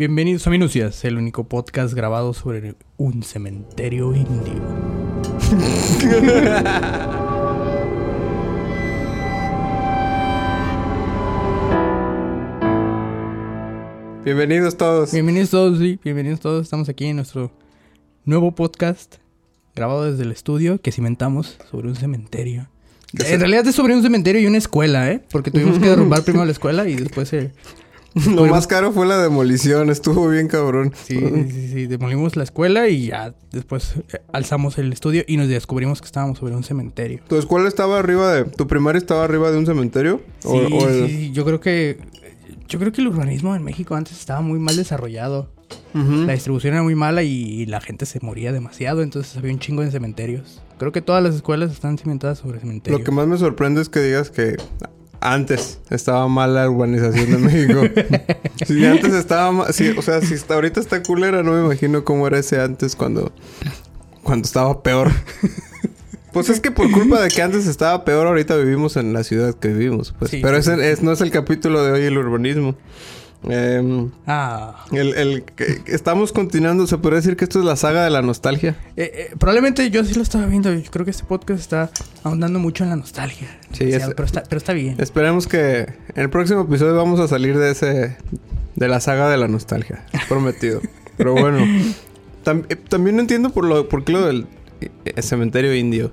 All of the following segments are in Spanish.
Bienvenidos a Minucias, el único podcast grabado sobre un cementerio indio. Bienvenidos todos. Bienvenidos todos, sí, bienvenidos todos. Estamos aquí en nuestro nuevo podcast grabado desde el estudio que cimentamos sobre un cementerio. En realidad es sobre un cementerio y una escuela, ¿eh? Porque tuvimos que derrumbar primero la escuela y después eh, Lo más caro fue la demolición, estuvo bien cabrón. Sí, sí, sí, demolimos la escuela y ya después eh, alzamos el estudio y nos descubrimos que estábamos sobre un cementerio. ¿Tu escuela estaba arriba de... ¿Tu primaria estaba arriba de un cementerio? Sí, ¿O- el- sí, yo creo que... Yo creo que el urbanismo en México antes estaba muy mal desarrollado. La distribución era muy mala y la gente se moría demasiado, entonces había un chingo de cementerios. Creo que todas las escuelas están cimentadas sobre cementerios. Lo que más me sorprende es que digas que antes estaba mal la urbanización de México. si antes estaba mal... sí, o sea, si hasta ahorita está culera, no me imagino cómo era ese antes cuando... Cuando estaba peor. Pues es que por culpa de que antes estaba peor, ahorita vivimos en la ciudad que vivimos. Pues. Sí, Pero ese es- no es el capítulo de hoy, el urbanismo. Em, Ah, El, el estamos continuando, se podría decir que esto es la saga de la nostalgia. eh, eh, probablemente yo sí lo estaba viendo. Yo creo que este podcast está ahondando mucho en la nostalgia. Sí, es- pero, está, pero está bien. Esperemos que en el próximo episodio vamos a salir de ese de la saga de la nostalgia, prometido. Pero bueno, tam- eh, también no entiendo por lo por qué lo del cementerio indio.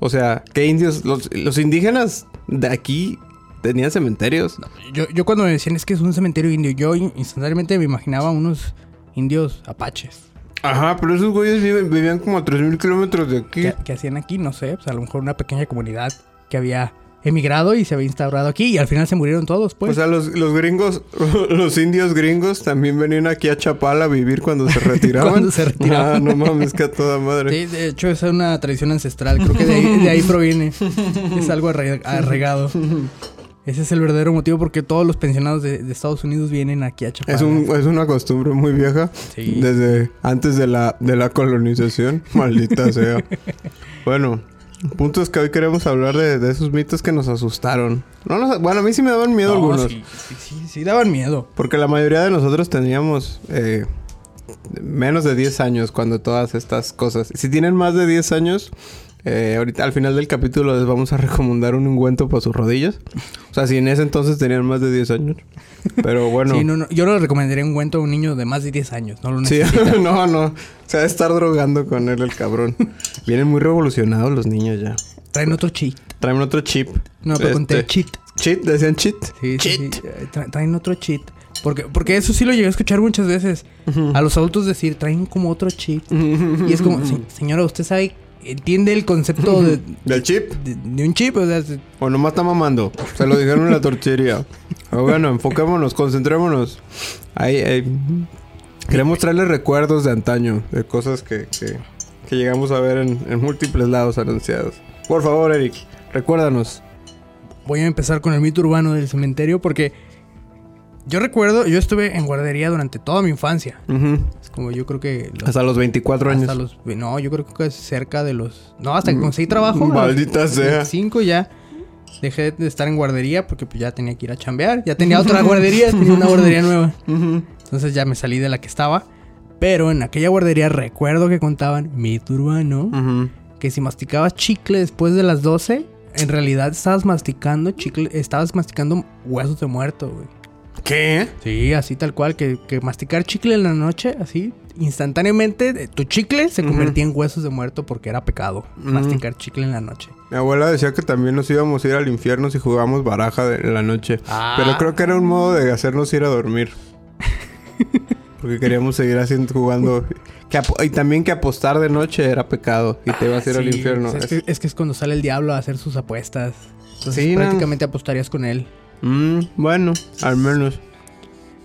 O sea, ¿qué indios los, los indígenas de aquí tenían cementerios? Yo, yo cuando me decían es que es un cementerio indio, yo in- instantáneamente me imaginaba unos indios apaches. Ajá, pero esos güeyes viven- vivían como a 3000 kilómetros de aquí. ¿Qué, qué hacían aquí? No sé, pues a lo mejor una pequeña comunidad que había emigrado y se había instaurado aquí y al final se murieron todos, pues. O sea, los, los gringos, los indios gringos también venían aquí a Chapala a vivir cuando se retiraban. Cuando se retiraban. Ah, no mames, que a toda madre. Sí, de hecho esa es una tradición ancestral, creo que de ahí, de ahí proviene. Es algo arraigado. Ese es el verdadero motivo porque todos los pensionados de, de Estados Unidos vienen aquí a Chapala. Es, un, es una costumbre muy vieja. Sí. Desde antes de la, de la colonización. Maldita sea. Bueno, el punto es que hoy queremos hablar de, de esos mitos que nos asustaron. No nos- bueno, a mí sí me daban miedo No, algunos. Sí, sí, sí, sí, daban miedo. Porque la mayoría de nosotros teníamos eh, menos de 10 años cuando todas estas cosas. Si tienen más de 10 años, eh, ahorita al final del capítulo les vamos a recomendar un ungüento para sus rodillas. O sea, si en ese entonces tenían más de 10 años. Pero bueno. Sí, no, no, yo no le recomendaría un cuento a un niño de más de 10 años. No lo Sí, necesita. no, no. Se va a estar drogando con él el cabrón. Vienen muy revolucionados los niños ya. Traen otro cheat. Traen otro chip. No, pero con Este, cheat. Cheat, decían cheat. Sí, sí, cheat. sí. Eh, tra- traen otro cheat. Porque, porque eso sí lo llegué a escuchar muchas veces. A los adultos decir, traen como otro cheat. Y es como, "Se- señora, usted sabe, entiende el concepto de, ¿Del chip? de- de un chip. O sea, se- O nomás está mamando. Se lo dijeron en la tortillería. Pero bueno, enfoquémonos, concentrémonos. Ahí, ahí. Queremos traerles recuerdos de antaño, de cosas que, que, que llegamos a ver en, en múltiples lados anunciados. Por favor, Eric, recuérdanos. voy a empezar con el mito urbano del cementerio porque yo recuerdo, yo estuve en guardería durante toda mi infancia. Es como yo creo que... los- Hasta los 24 años. los... No, yo creo que cerca de los... No, hasta que conseguí trabajo. Maldita sea. Cinco ya. Dejé de estar en guardería porque pues, ya tenía que ir a chambear. Ya tenía otra guardería, tenía una guardería nueva. Entonces ya me salí de la que estaba. Pero en aquella guardería recuerdo que contaban mito urbano. Ujú. Que si masticabas chicle después de las 12, en realidad estabas masticando chicle, estabas masticando huesos de muerto, güey. ¿Qué? Sí, así tal cual, que, que masticar chicle en la noche, así, instantáneamente, eh, tu chicle se convertía en huesos de muerto porque era pecado masticar chicle en la noche. Mi abuela decía que también nos íbamos a ir al infierno si jugábamos baraja de- en la noche. Ah. Pero creo que era un modo de hacernos ir a dormir. Porque queríamos seguir haciendo, jugando. Que y también que apostar de noche era pecado. Y te ibas a ir al Sí, infierno. Es, Es- que, es que es cuando sale el diablo a hacer sus apuestas. Entonces Sí, no. prácticamente apostarías con él. Mm, bueno, al menos.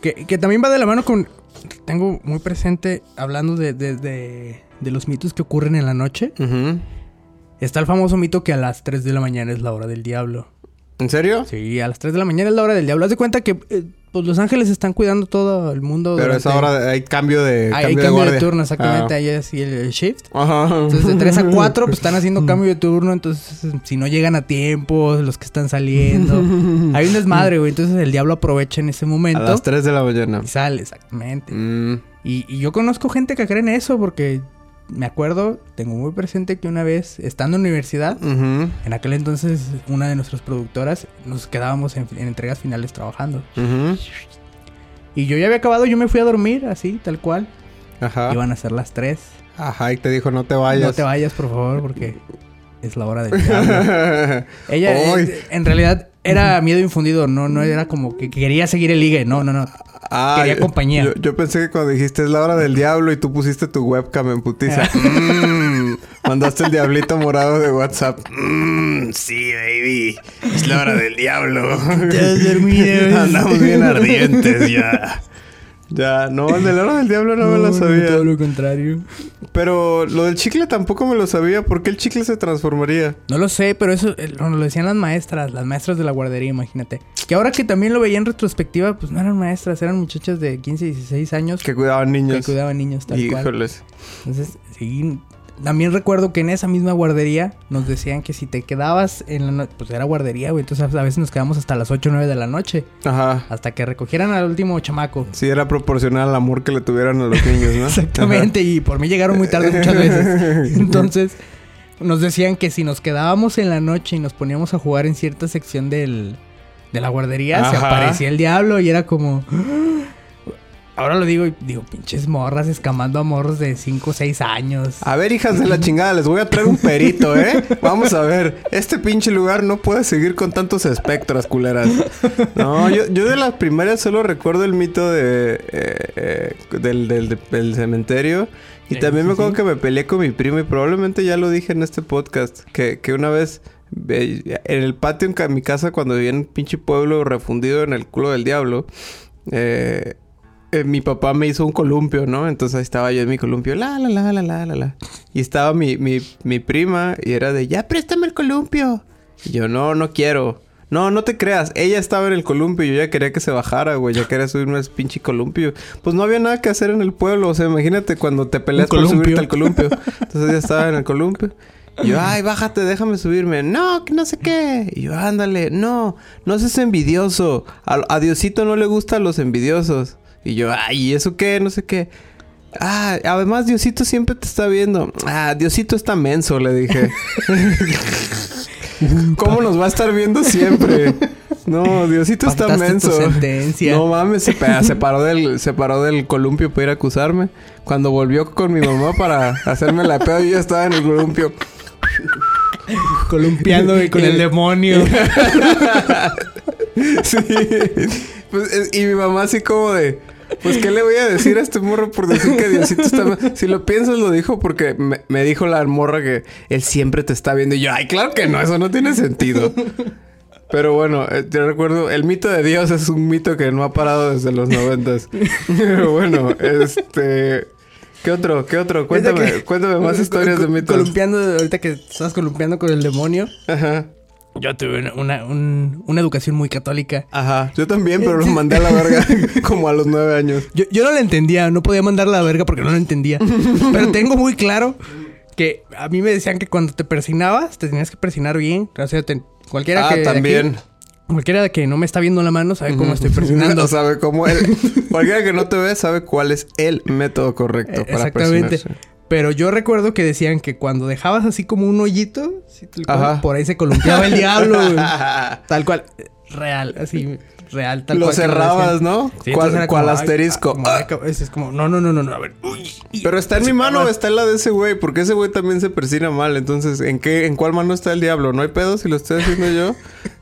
Que, que también va de la mano con... Tengo muy presente, hablando de, de, de- de los mitos que ocurren en la noche. Está el famoso mito que a las 3 de la mañana es la hora del diablo. ¿En serio? Sí, a las 3 de la mañana es la hora del diablo. Haz de cuenta que, eh, Pues Los Ángeles están cuidando todo el mundo. Pero es ahora hay cambio de Hay cambio, cambio, de, turno, exactamente. Ah. Ahí es el, el shift. Ajá. Entonces, de 3 a 4, pues están haciendo cambio de turno. Entonces, si no llegan a tiempo, los que están saliendo. Hay un desmadre, güey. Entonces, el diablo aprovecha en ese A momento. las 3 de la mañana. Y sale, exactamente. Mm. Y, y yo conozco gente que cree en eso porque me acuerdo, tengo muy presente que una vez, estando en universidad, en aquel entonces una de nuestras productoras nos quedábamos en, en entregas finales trabajando. Y yo ya había acabado, yo me fui a dormir, así, tal cual. Ajá. Iban a ser las 3. Ajá, y te dijo, no te vayas. No te vayas, por favor, porque es la hora del diablo. Ella, en realidad, era miedo infundido, no, no era como que quería seguir el ligue, no, no, no. Ah, Quería yo- compañía. Yo, yo pensé que cuando dijiste es la hora del diablo y tú pusiste tu webcam en putiza. Mm, mandaste el diablito morado de WhatsApp. Mm, sí, baby. Es la hora del diablo. has dormido. Andamos bien ardientes ya. Ya, no, el de la hora del diablo no, me lo sabía. Todo lo contrario. Pero lo del chicle tampoco me lo sabía. ¿Por qué el chicle se transformaría? No lo sé, pero eso eh, lo decían las maestras, las maestras de la guardería, imagínate. Que ahora que también lo veía en retrospectiva, pues no eran maestras, eran muchachas de 15, 16 años Que cuidaban que niños. cuidaban niños tal cual. Híjoles. Entonces, sí. También recuerdo que en esa misma guardería nos decían que si te quedabas en la noche, pues era guardería, güey. Entonces a veces nos quedamos hasta las 8 o 9 de la noche, Ajá. hasta que recogieran al último chamaco. Sí, era proporcional al amor que le tuvieran a los niños, ¿no? Exactamente, y por mí llegaron muy tarde muchas veces. Entonces, nos decían que si nos quedábamos en la noche y nos poníamos a jugar en cierta sección del, de la guardería, se aparecía el diablo y era como. Ahora lo digo y digo, pinches morras escamando a morros de 5 o 6 años. A ver, hijas de la chingada, les voy a traer un perito, ¿eh? Vamos a ver. Este pinche lugar no puede seguir con tantos espectros, culeras. No, yo, yo de las primarias solo recuerdo el mito de, eh, eh, del, del, del cementerio. Y Sí, también me acuerdo sí. que me peleé con mi primo y probablemente ya lo dije en este podcast. Que, que una vez en el patio en mi casa, cuando vivía en un pinche pueblo refundido en el culo del diablo, eh, eh, mi papá me hizo un columpio, ¿no? Entonces ahí estaba yo en mi columpio, la, la, la, la, la, la, la. Y estaba mi, mi, mi prima y era de, ya préstame el columpio. Y yo, no, no quiero. No, no te creas. Ella estaba en el columpio y yo ya quería que se bajara, güey. Ya quería subirme a ese pinche columpio. Pues no había nada que hacer en el pueblo. O sea, imagínate cuando te peleas por subirte al columpio. Entonces ella estaba en el columpio. Y yo, ay, bájate, déjame subirme. No, que no sé qué. Y yo, ándale, no, no seas envidioso. A, a Diosito no le gustan los envidiosos. Y yo, ay, ¿y eso qué? No sé qué. Ah, además Diosito siempre te está viendo. Ah, Diosito está menso, le dije. ¿Cómo nos va a estar viendo siempre? No, Diosito está menso. No mames, se, se paró del, se paró del columpio para ir a acusarme. Cuando volvió con mi mamá para hacerme la pedo, yo ya estaba en el columpio. Columpiándome con el demonio. Sí. Pues, eh, y mi mamá así como de... Pues, ¿qué le voy a decir a este morro por decir que Diosito está... mal? Si lo piensas, lo dijo porque me, me dijo la morra que él siempre te está viendo. Y yo, ay, claro que no, eso no tiene sentido. Pero bueno, eh, te recuerdo, el mito de Dios es un mito que no ha parado desde los noventas. Pero bueno, este... ¿Qué otro? ¿Qué otro? Cuéntame, cuéntame más historias de mitos. Columpiando, ahorita que estás columpiando con el demonio. Ajá. Yo tuve una, una, un- una educación muy católica. Ajá. Yo también, pero los mandé a la verga como a los nueve años. Yo, yo no la entendía, no podía mandar la verga porque no la entendía. Pero tengo muy claro que a mí me decían que cuando te persignabas, te tenías que persignar bien. O sea, te- cualquiera Ah, que. también. aquí- cualquiera que no me está viendo la mano sabe cómo estoy persignando. No sabe cómo él. Cualquiera que no te ve sabe cuál es el método correcto Eh, para Exactamente. Pero yo recuerdo que decían que cuando dejabas así como un hoyito, cual, Ajá. por ahí se columpiaba el diablo. güey. Tal cual. Real, así, real, tal Lo cual. cerrabas. ¿no? Sí, ¿Cuál, entonces era cuál como, ay, asterisco? como, Ah. es como, no, no, no, no, no, a ver. uy, Pero está en mi mano o está en la de ese güey, porque ese güey también se persigna mal. Entonces, ¿en qué, en cuál mano está el diablo? ¿No hay pedo si lo estoy haciendo yo?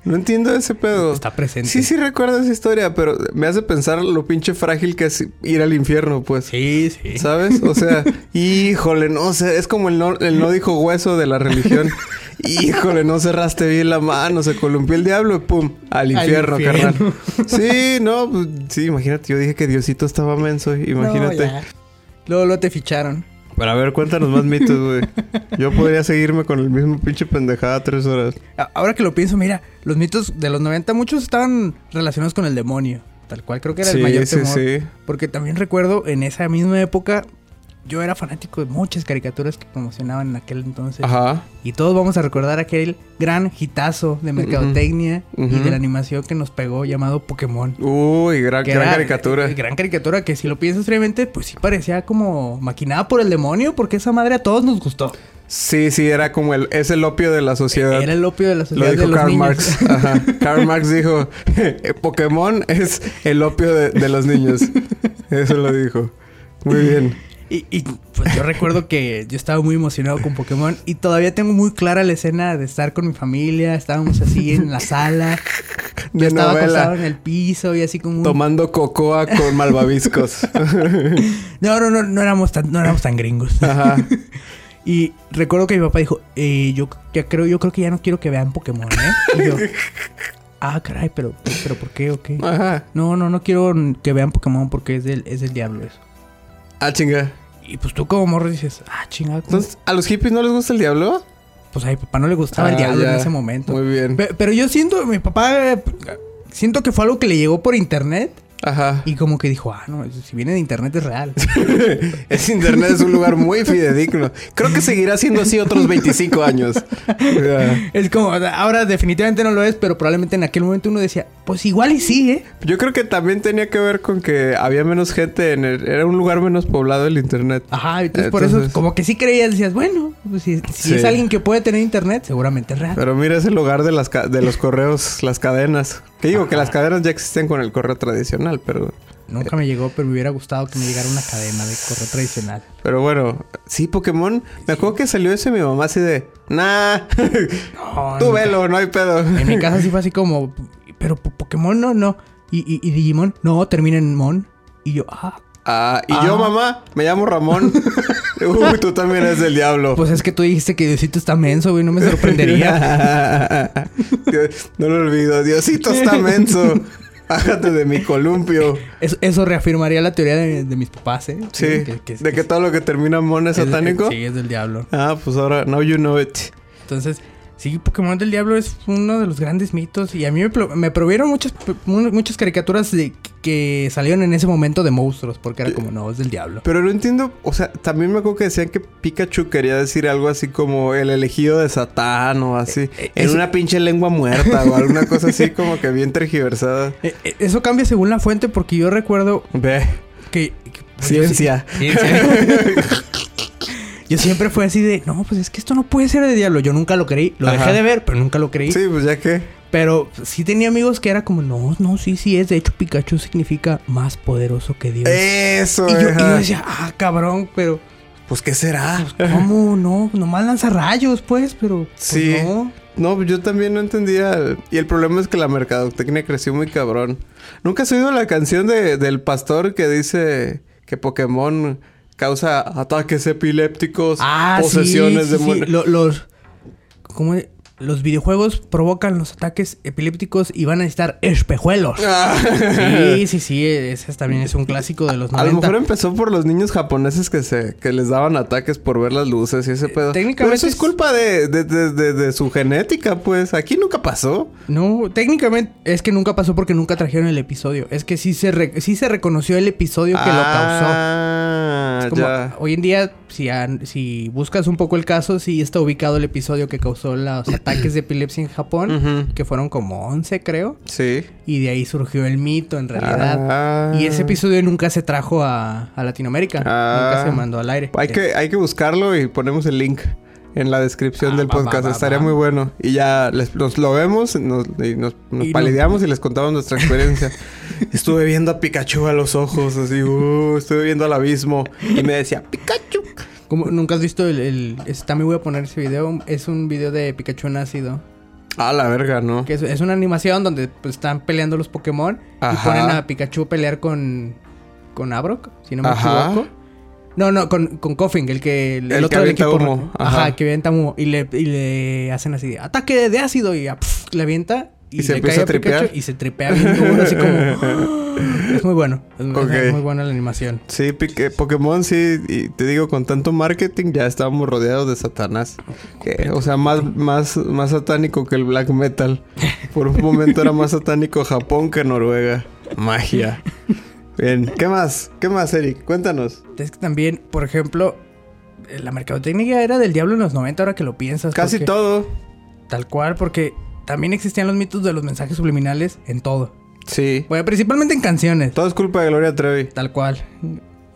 No entiendo ese pedo. Está presente. Sí, sí recuerdo esa historia, pero me hace pensar lo pinche frágil que es ir al infierno, pues. Sí, sí. ¿Sabes? O sea, híjole, no sé, es como el no, el no dijo hueso de la religión. Híjole, no cerraste bien la mano, se columpió el diablo y pum, al infierno, infierno. carnal. Sí, no, pues, sí, imagínate, yo dije que Diosito estaba menso, imagínate. No. Luego, luego te ficharon. Pero a ver, cuéntanos más mitos, güey. Yo podría seguirme con el mismo pinche pendejada tres horas. Ahora que lo pienso, mira, los mitos de los 90, muchos estaban relacionados con el demonio. tal cual. Creo que era Sí, el mayor sí, temor. sí. Porque también recuerdo en esa misma época, yo era fanático de muchas caricaturas que promocionaban en aquel entonces. Ajá. Y todos vamos a recordar aquel gran hitazo de mercadotecnia y de la animación que nos pegó llamado Pokémon. Uy, gran, gran era, caricatura. eh, gran caricatura que si lo piensas fríamente, pues sí parecía como maquinada por el demonio, porque esa madre a todos nos gustó. Sí, sí, era como el... Es el opio de la sociedad. Era el opio de la Lo sociedad de dijo los Karl niños. Marx. Ajá. Karl Marx dijo, "Eh, Pokémon es el opio de, de los niños. Eso lo dijo. Muy bien. Y, y, pues yo recuerdo que yo estaba muy emocionado con Pokémon y todavía tengo muy clara la escena de estar con mi familia, estábamos así en la sala, yo De estaba acostado novela. en el piso y así como un- Tomando cocoa con malvaviscos. No, no, no, no éramos tan, no éramos tan gringos. Ajá. Y recuerdo que mi papá dijo, eh, yo ya creo, yo creo que ya no quiero que vean Pokémon, ¿eh? Y yo, ah, caray, pero, pero ¿por qué o qué? Ajá. No, no, no quiero que vean Pokémon porque es del, es del diablo eso. Ah, chinga. Y pues tú como morro dices, ah, chingada. ¿cómo? Entonces, ¿a los hippies no les gusta el diablo? Pues a mi papá no le gustaba el Ah, diablo en ese momento. Muy bien. Pe- Pero yo siento, mi papá, siento que fue algo que le llegó por internet Ajá. y como que dijo, ah, no, si viene de internet es real. Es internet es un lugar muy fidedigno. Creo que seguirá siendo así otros 25 años. Es como, ahora definitivamente no lo es, pero probablemente en aquel momento uno decía, pues igual y sí, ¿eh? Yo creo que también tenía que ver con que había menos gente en el... Era un lugar menos poblado el internet. Ajá, entonces, por eso como que sí creías, decías, bueno, pues si, si Sí. es alguien que puede tener internet, seguramente es real. Pero mira, es el lugar de, las ca- de los correos, las cadenas. Que digo que las cadenas ya existen con el correo tradicional, pero... Nunca me llegó, pero me hubiera gustado que me llegara una cadena de correo tradicional. Pero bueno, sí, Pokémon. Me acuerdo que salió ese mi mamá así de... Nah, No, tú velo, no hay pedo. En mi casa sí fue así como, pero po- Pokémon no, no. Y, y, y Digimon, no, termina en Mon. Y yo, ah, Ah, y Ah. yo, mamá, me llamo Ramón. Uy, tú también eres del diablo. pues es que tú dijiste que Diosito está menso, güey, no me sorprendería. Dios- no lo olvido. Diosito está menso. Bájate de mi columpio. Eso, eso reafirmaría la teoría de, de mis papás, ¿eh? Sí. Que- que- de que todo lo que termina en mon es es- satánico. Sí, es del diablo. Ah, pues ahora, now you know it. Entonces, sí, Pokémon del Diablo es uno de los grandes mitos. Y a mí me, me provieron muchas, mu- muchas caricaturas de, que salieron en ese momento de monstruos. Porque era como, no, es del diablo. Pero no entiendo, o sea, también me acuerdo que decían que Pikachu quería decir algo así como el elegido de Satán o así. eh, en eso- una pinche lengua muerta o alguna cosa así como que bien tergiversada. Eh, eh, eso cambia según la fuente porque yo recuerdo Ve, que... que- pues, ciencia. sí- ciencia. yo siempre fue así de, no, pues es que esto no puede ser de diablo. Yo nunca lo creí. Lo Ajá. dejé de ver, pero nunca lo creí. Sí, pues ya que. Pero sí tenía amigos que era como, no, no, sí, sí es. De hecho, Pikachu significa más poderoso que Dios. Eso, y, yo, y yo decía, ah, cabrón, pero... Pues qué será. ¿Cómo? No, nomás lanza rayos, pues, pero. pues, Sí. no. No, yo también no entendía. Y el problema es que la mercadotecnia creció muy cabrón. ¿Nunca has oído la canción de, del pastor que dice que Pokémon causa ataques epilépticos, Ah, posesiones sí, de sí, mon- sí. Lo- los. ¿Cómo? Los videojuegos provocan los ataques epilépticos y van a necesitar espejuelos. Ah. Sí, sí, sí. Ese también es un clásico de los A lo 90. mejor empezó por los niños japoneses que se que les daban ataques por ver las luces y ese pedo. Eh, técnicamente Pero eso es culpa de, de, de- su genética, pues. Aquí nunca pasó. No, técnicamente es que nunca pasó porque nunca trajeron el episodio. Es que sí se, re- sí se reconoció el episodio que lo causó. Ah, Es como, ya. hoy en día, si, si buscas un poco el caso, sí está ubicado el episodio que causó los ataques de epilepsia en Japón, que fueron como 11, creo. Sí. Y de ahí surgió el mito, en realidad. Ah. Y ese episodio nunca se trajo a, a Latinoamérica. Ah. Nunca se mandó al aire. Hay que, hay que buscarlo y ponemos el link en la descripción Ah, del podcast. va, va, Estaría va. muy bueno. Y ya les- nos lo vemos, nos, y nos, nos Y no- palideamos y les contamos nuestra experiencia. estuve viendo a Pikachu a los ojos, así, uh, estuve viendo al abismo. Y me decía, Pikachu. Como, ¿Nunca has visto el, el- voy a poner ese video. Es un video de Pikachu en ácido. Ah, la verga, ¿no? Que es, es una animación donde pues, están peleando los Pokémon. Y ponen a Pikachu a pelear con... Con Abrok, si no me Ajá. equivoco. No, no, con, con Koffing, el que... El, El que otro del avienta equipo. humo. Ajá. Ajá. que avienta humo. Y le, y le hacen así de... Ataque de ácido. Y le avienta. Y, Y se empieza cae a tripear. Pikachu y se tripea bien duro, así como... Es muy bueno. Es, muy buena la animación. Sí, Pokémon sí, y te digo, con tanto marketing ya estábamos rodeados de Satanás. Que, o sea, más, más, más satánico que el black metal. Por un momento era más satánico Japón que Noruega. Magia. Bien, ¿qué más? ¿Qué más, Eric? Cuéntanos. Es que también, por ejemplo, eh, la mercadotecnia era del diablo en los 90, ahora que lo piensas. Casi porque- todo. Tal cual, porque también existían los mitos de los mensajes subliminales en todo. Sí. Bueno, principalmente en canciones. Todo es culpa de Gloria Trevi. Tal cual.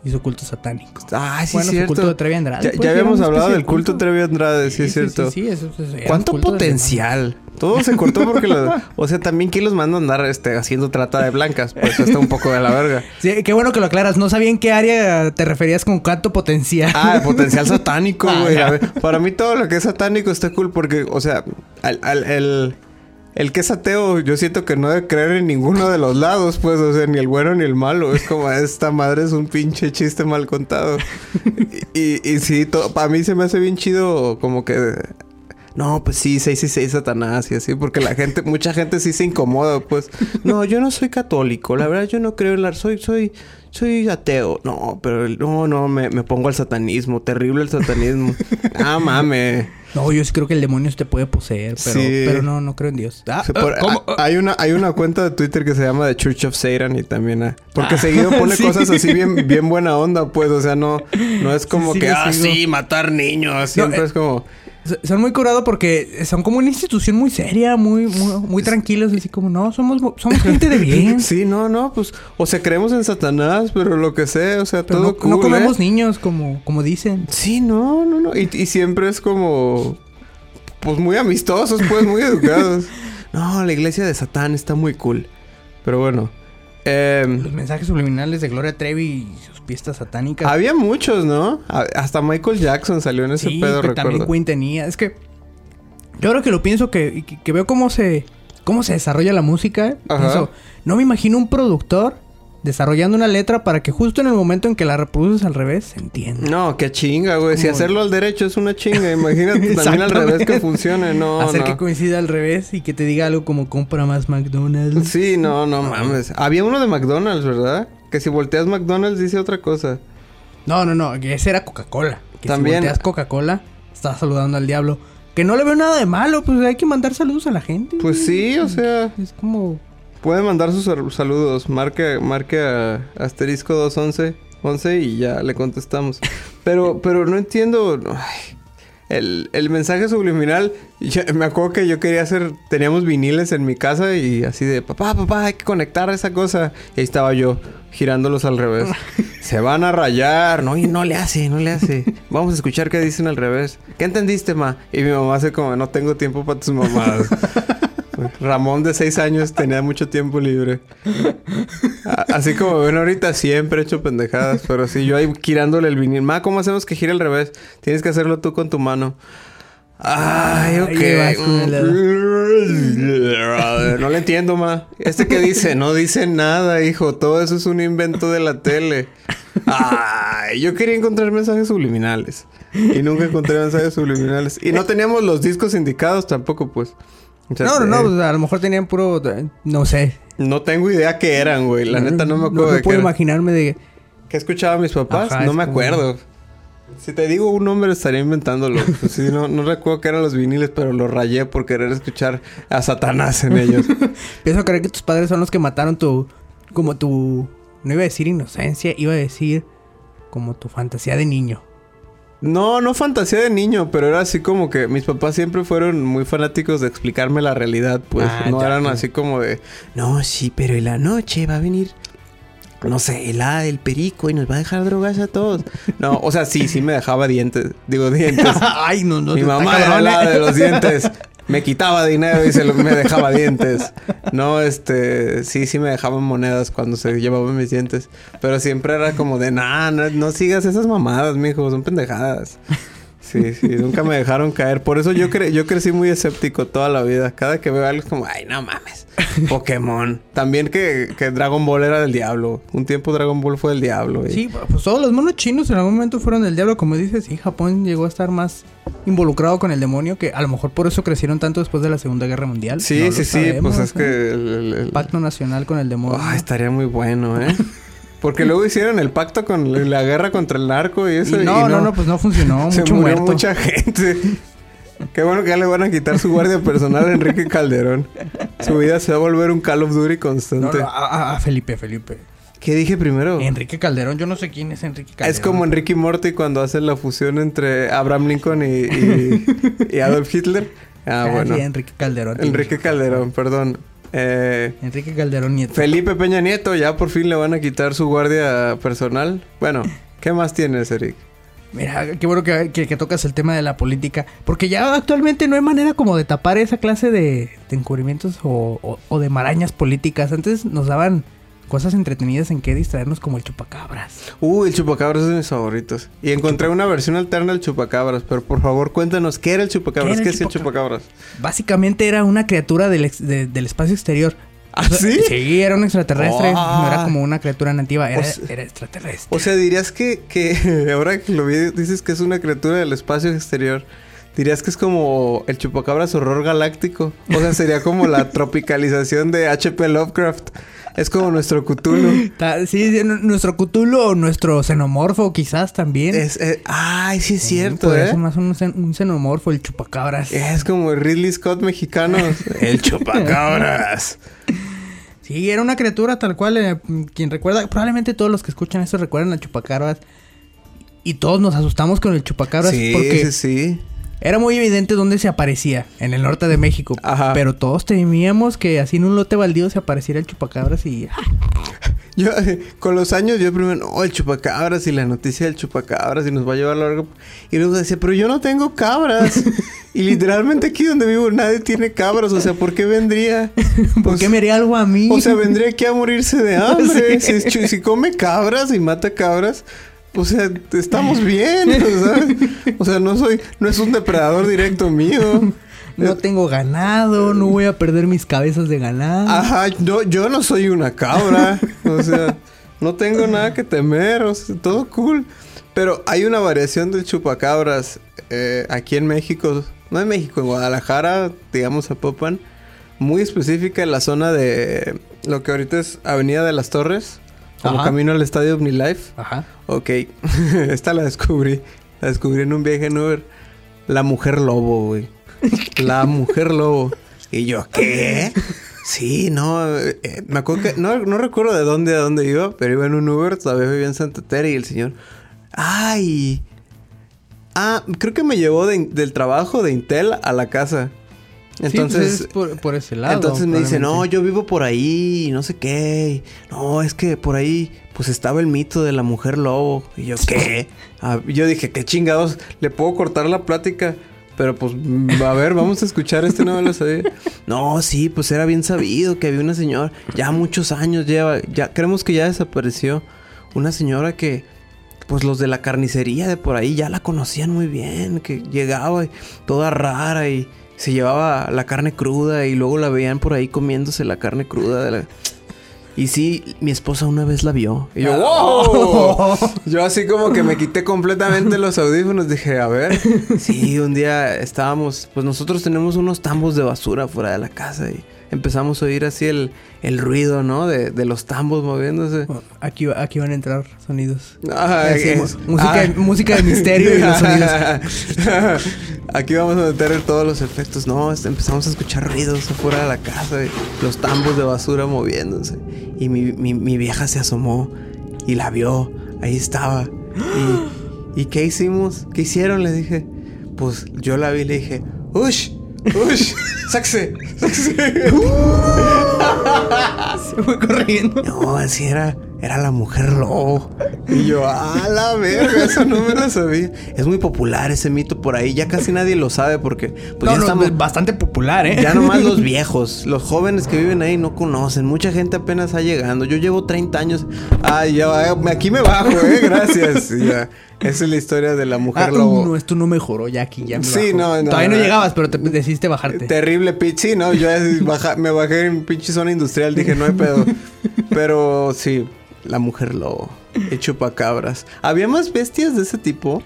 Y su culto satánico. Ah, sí, bueno, cierto. culto de Trevi Andrade. Ya, pues, ya habíamos hablado del de culto Trevi Andrade, sí, es cierto. Sí, sí, eso, ¿Cuánto culto potencial? Todo se cortó porque lo- O sea, también quién los manda a andar este, haciendo trata de blancas. Pues está un poco de la verga. Sí, qué bueno que lo aclaras. No sabía en qué área te referías con cuánto potencial. Ah, el potencial satánico, Ah, güey. para mí todo lo que es satánico está cool porque, o sea, al, al- el, el que es ateo, yo siento que no debe creer en ninguno de los lados, pues, o sea, ni el bueno ni el malo. Es como, esta madre es un pinche chiste mal contado. Y, y sí, para mí se me hace bien chido como que... No, pues sí, 666 Satanás y así, porque la gente, mucha gente sí se incomoda, pues. No, yo no soy católico, la verdad yo no creo en la... Soy, soy, soy ateo. No, pero no, no, me, me pongo al satanismo, terrible el satanismo. ah, mames. No, yo sí creo que el demonio te puede poseer, pero, Sí. pero no, no creo en Dios. Ah, Se por- ¿cómo? ha- hay, una, hay una cuenta de Twitter que se llama The Church of Satan y también... ah, porque Ah, seguido pone sí. cosas así bien, bien buena onda, pues. O sea, no, no es como Sí, que, ah, sigo. sí, matar niños. Siempre eh, es como... Son muy curados porque son como una institución muy seria, muy, muy, muy tranquilos. Así como, no, somos, somos gente de bien. Sí, no, no, pues... O sea, creemos en Satanás, pero lo que sea, o sea, Pero todo no, cool, no comemos ¿eh? niños como, como dicen. Sí, no, no, no. Y, y siempre es como... Pues muy amistosos, pues, muy educados. No, la iglesia de Satán está muy cool. Pero bueno. Em, Los mensajes subliminales de Gloria Trevi y sus fiestas satánicas. había muchos, ¿no? Hasta Michael Jackson salió en ese sí, pedo, recuerdo. también Queen tenía. Es que yo ahora que lo pienso, que, que, que veo cómo se, cómo se desarrolla la música, pienso, no me imagino un productor desarrollando una letra para que justo en el momento en que la reproduces al revés se entienda. No, qué chinga, güey. Si hacerlo al derecho es una chinga. Imagínate también al revés que funcione. No, Hacer no. que coincida al revés y que te diga algo como compra más McDonald's. Sí, no, no mames. Había uno de McDonald's, ¿verdad? Que si volteas McDonald's dice otra cosa. No, no, no, que ese era Coca-Cola. Que También- si volteas Coca-Cola, estás saludando al diablo. Que no le veo nada de malo, pues hay que mandar saludos a la gente. Pues sí, o sea, Es como... puede mandar sus sal- saludos. Marque, marque a asterisco 211 11 y ya le contestamos. Pero, pero no entiendo. ay, el, el mensaje subliminal. me acuerdo que yo quería hacer. Teníamos viniles en mi casa y así de papá, papá, hay que conectar esa cosa. Y ahí estaba yo, girándolos al revés. Se van a rayar. No, y no le hace, no le hace. Vamos a escuchar qué dicen al revés. ¿Qué entendiste, ma? Y mi mamá hace como, no tengo tiempo para tus mamadas. Ramón de seis años tenía mucho tiempo libre. A- Así como ven ahorita, siempre he hecho pendejadas. Pero sí, yo ahí girándole el vinil. Ma, ¿cómo hacemos que gire al revés? Tienes que hacerlo tú con tu mano. Ay, ok. No le entiendo, ma. Este que dice, no dice nada, hijo. Todo eso es un invento de la tele. Ay, yo quería encontrar mensajes subliminales. Y nunca encontré mensajes subliminales. Y no teníamos los discos indicados tampoco, pues. O sea, No, no, no, pues a lo mejor tenían puro... eh, No sé. no tengo idea qué eran, güey. La neta no me acuerdo No, de qué puedo eran. imaginarme de... ¿Qué escuchaban mis papás? Ajá, no me como- acuerdo. Si te digo un nombre estaría inventándolo. Pues sí, no, no recuerdo qué eran los viniles, pero los rayé por querer escuchar a Satanás en ellos. Pienso creer que tus padres son los que mataron tu... Como tu... No iba a decir inocencia, iba a decir... Como tu fantasía de niño. No, no fantasía de niño, pero era así como que mis papás siempre fueron muy fanáticos de explicarme la realidad, pues Ah, no ya, eran así como de, no, sí, pero en la noche va a venir, no sé, el hada del perico y nos va a dejar drogas a todos. No, o sea, sí, sí me dejaba dientes, digo dientes. Ay, no, no. Mi mamá era de los dientes. Me quitaba dinero y se lo- me dejaba dientes. No, este... Sí, sí me dejaban monedas cuando se llevaban mis dientes. Pero siempre era como de... Nah, no, no sigas esas mamadas, mijo. Son pendejadas. Sí, sí. Nunca me dejaron caer. Por eso yo, cre yo crecí muy escéptico toda la vida. Cada que veo algo es como... Ay, no mames. Pokémon. También que, que Dragon Ball era del diablo. Un tiempo Dragon Ball fue del diablo. y- Sí, pues todos los monos chinos en algún momento fueron del diablo, como dices, y Japón llegó a estar más involucrado con el demonio, que a lo mejor por eso crecieron tanto después de la Segunda Guerra Mundial. Sí, No sí, sí. sabemos, Pues es que... el- el- el- Pacto nacional con el demonio. Ay, estaría muy bueno, ¿eh? Porque luego hicieron el pacto con la- guerra contra el narco y Y eso. y no, no, no, pues no funcionó, se mucho murió muerto. mucha gente. Qué bueno que ya le van a quitar su guardia personal a Enrique Calderón. Su vida se va a volver un Call of Duty constante. no, a, a Felipe, Felipe. ¿Qué dije primero? Enrique Calderón, yo no sé quién es Enrique Calderón. Es como Enrique Morty cuando hacen la fusión entre Abraham Lincoln y, y- y Adolf Hitler. Ah, Ah, bueno. sí, Enrique Calderón. Enrique Calderón, perdón. Eh, Enrique Calderón Nieto. Felipe Peña Nieto, ya por fin le van a quitar su guardia personal. Bueno, ¿qué más tienes, Eric? Mira, qué bueno que, que- que tocas el tema de la política. Porque ya actualmente no hay manera como de tapar esa clase de, de encubrimientos o, o- o de marañas políticas. Antes nos daban cosas entretenidas en que distraernos como el chupacabras. Uy, el chupacabras es de mis favoritos. Y encontré una versión alterna del chupacabras, pero por favor cuéntanos, ¿qué era el chupacabras? ¿Qué ¿Qué, el hacía el chupacabras? chupacabras? Básicamente era una criatura del, ex- de- del espacio exterior. ¿Ah, sí? Sí, era un extraterrestre. Ah. No era como una criatura nativa, era, O sea- era extraterrestre. O sea, dirías que, que ahora que lo vi, dices que es una criatura del espacio exterior. Dirías que es como el chupacabras horror galáctico. O sea, sería como la tropicalización de H.P. Lovecraft. Es como nuestro Cthulhu. Sí, sí, nu- nuestro Cthulhu o nuestro xenomorfo quizás también. Es, eh, ay, sí es cierto, podría ¿eh? ser más un, xen- un xenomorfo, el chupacabras. Es como Ridley Scott mexicano. el chupacabras. Sí, era una criatura tal cual. eh, quien recuerda, probablemente todos los que escuchan esto recuerdan al chupacabras. Y todos nos asustamos con el chupacabras Sí, porque sí, sí. Era muy evidente dónde se aparecía, en el norte de México. Ajá. Pero todos temíamos que así en un lote baldío se apareciera el chupacabras y... ¡ah! Yo, con los años, yo primero, no, el chupacabras y la noticia del chupacabras y nos va a llevar largo. Y luego decía, pero yo no tengo cabras. y literalmente aquí donde vivo nadie tiene cabras. O sea, ¿por qué vendría? ¿Por Pues, qué me haría algo a mí? O sea, vendría aquí a morirse de hambre. Sí. Si, es chu- si come cabras y mata cabras, o sea, estamos bien. O sea, o sea, no soy, no es un depredador directo mío. no tengo ganado, no voy a perder mis cabezas de ganado. Ajá, no, yo no soy una cabra. O sea, no tengo nada que temer. O sea, todo cool. Pero hay una variación del chupacabras eh, aquí en México. No en México, en Guadalajara, digamos a Popan. Muy específica en la zona de lo que ahorita es Avenida de las Torres. Como Ajá. camino al estadio OmniLife. Ajá. Ok, esta la descubrí. La descubrí en un viaje en Uber. La mujer lobo, güey. La mujer lobo. Y yo, ¿qué? Sí, no, eh, me acuerdo que, no, no recuerdo de dónde a dónde iba, pero iba en un Uber, todavía vivía en Santa Tere y el señor, ay, ah, creo que me llevó de- del trabajo de Intel a la casa. Entonces, Sí, pues es por, por ese lado. entonces me dice, no, yo vivo por ahí, no sé qué. No, es que por ahí, pues estaba el mito de la mujer lobo. Y yo, ¿qué? Ah, yo dije, qué chingados, le puedo cortar la plática. Pero pues, mm, a ver, vamos a escuchar este me lo sabía. No, sí, pues era bien sabido que había una señora, ya muchos años lleva, ya creemos que ya desapareció. Una señora que, pues los de la carnicería de por ahí ya la conocían muy bien, que llegaba y toda rara y se llevaba la carne cruda y luego la veían por ahí comiéndose la carne cruda de la... Y sí, mi esposa una vez la vio. Y yo, ¡wow! Yo así como que me quité completamente los audífonos. Dije, a ver. Sí, un día estábamos... Pues nosotros tenemos unos tambos de basura fuera de la casa y empezamos a oír así el, el ruido, ¿no? De, de los tambos moviéndose. Aquí, aquí van a entrar sonidos. Sí, es- música, ay. música de misterio y los sonidos. Aquí vamos a meter todos los efectos. No, este, empezamos a escuchar ruidos afuera de la casa. los tambos de basura moviéndose. Y mi, mi- mi vieja se asomó y la vio. Ahí estaba. Y, ¿Y qué hicimos? ¿Qué hicieron? Le dije. Pues yo la vi y le dije, ¡Ush! ¡Ush! ¡Sáquese! ¡Sáquese! Se fue corriendo. No, así era, era la mujer lobo. Y yo, a la verga, eso no me lo sabía. Es muy popular ese mito por ahí, ya casi nadie lo sabe porque pues no, ya no, estamos. es bastante popular, ¿eh? Ya nomás los viejos, los jóvenes que viven ahí no conocen. Mucha gente apenas está llegando. Yo llevo 30 años. Ay, ya, aquí me bajo, eh, gracias. Ya. Esa es la historia de la mujer Ah, lobo. no, esto no mejoró ya aquí, ya me Sí, bajo. no, no, Todavía no, no. llegabas, pero te decidiste bajarte. Terrible pitch, sí, ¿no? Yo baja- me bajé en pinche zona industrial, dije, no hay pedo. Pero sí, la mujer lobo, el chupacabras. ¿Había más bestias de ese tipo?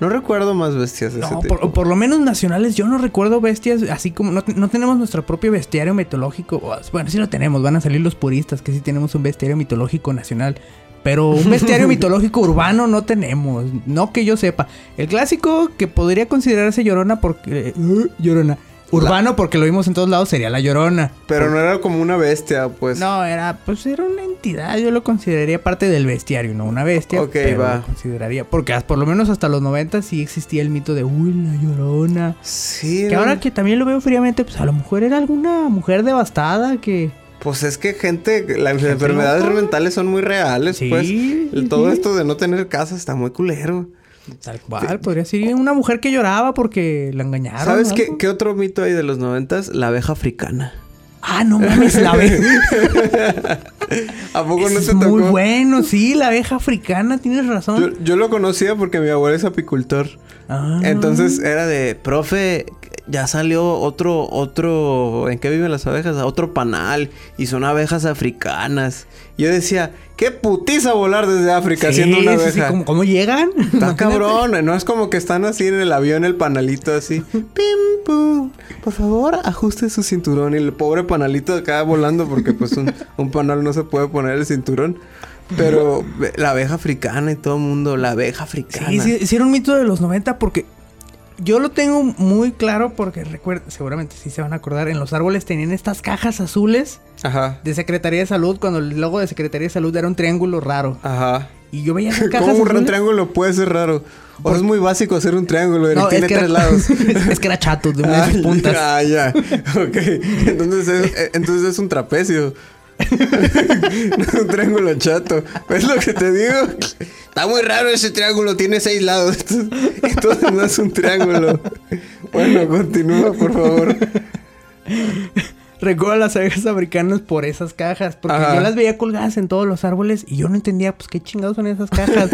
No recuerdo más bestias de ese No, tipo. por, por lo menos nacionales, yo no recuerdo bestias, así como no, no tenemos nuestro propio bestiario mitológico. Bueno, sí lo tenemos, van a salir los puristas que sí tenemos un bestiario mitológico nacional. pero un bestiario mitológico urbano no tenemos. No que yo sepa. El clásico que podría considerarse llorona porque. eh, llorona. Urbano porque lo vimos en todos lados sería la llorona. Pero no era como una bestia, pues. No, era, pues era una entidad. Yo lo consideraría parte del bestiario, no una bestia. Ok, pero va. Lo consideraría. Porque por lo menos hasta los 90 sí existía el mito de, uy, la llorona. Sí. Que no. ahora que también lo veo fríamente, pues a lo mejor era alguna mujer devastada que. Pues es que gente, las enfermedades loca. mentales son muy reales, Sí, pues. sí, El- Todo esto de no tener casa está muy culero. Tal cual, podría ser una mujer que lloraba porque la engañaron. ¿Sabes qué, qué otro mito hay de los noventas? La abeja africana. Ah, no mames, la abeja. ¿A poco no es te tocó? muy bueno, sí, la abeja africana, tienes razón. Yo, yo lo conocía porque mi abuelo es apicultor. Ah. Entonces era de, profe, ya salió otro, otro, ¿en qué viven las abejas? Otro panal y son abejas africanas. Yo decía, qué putiza volar desde África Sí, siendo una sí, abeja. ¿cómo, cómo llegan? Está cabrón, no es como que están así en el avión, el panalito así. Pim, pum. Por favor, ajuste su cinturón. Y el pobre panalito acá volando porque pues un, un panal no se puede poner el cinturón. Pero la abeja africana y todo el mundo, la abeja africana. Sí, sí, sí era un mito de los 90 porque yo lo tengo muy claro porque recuerdo, seguramente sí se van a acordar, en los árboles tenían estas cajas azules Ajá, de Secretaría de Salud cuando el logo de Secretaría de Salud era un triángulo raro. ajá. Y yo veía esas cajas ¿Cómo un triángulo puede ser raro? O es muy básico hacer un triángulo No, tiene es que tres era- lados. es que era chato, de Ah, puntas. Ah, ya. Ok. Entonces es, eh, entonces es un trapecio. No un triángulo chato. ¿Ves lo que te digo? Está muy raro ese triángulo. Tiene seis lados. Entonces no es un triángulo. Bueno, continúa, por favor. Recuerdo las abejas africanas por esas cajas. Porque Ajá. yo las veía colgadas en todos los árboles y yo no entendía, pues, qué chingados son esas cajas.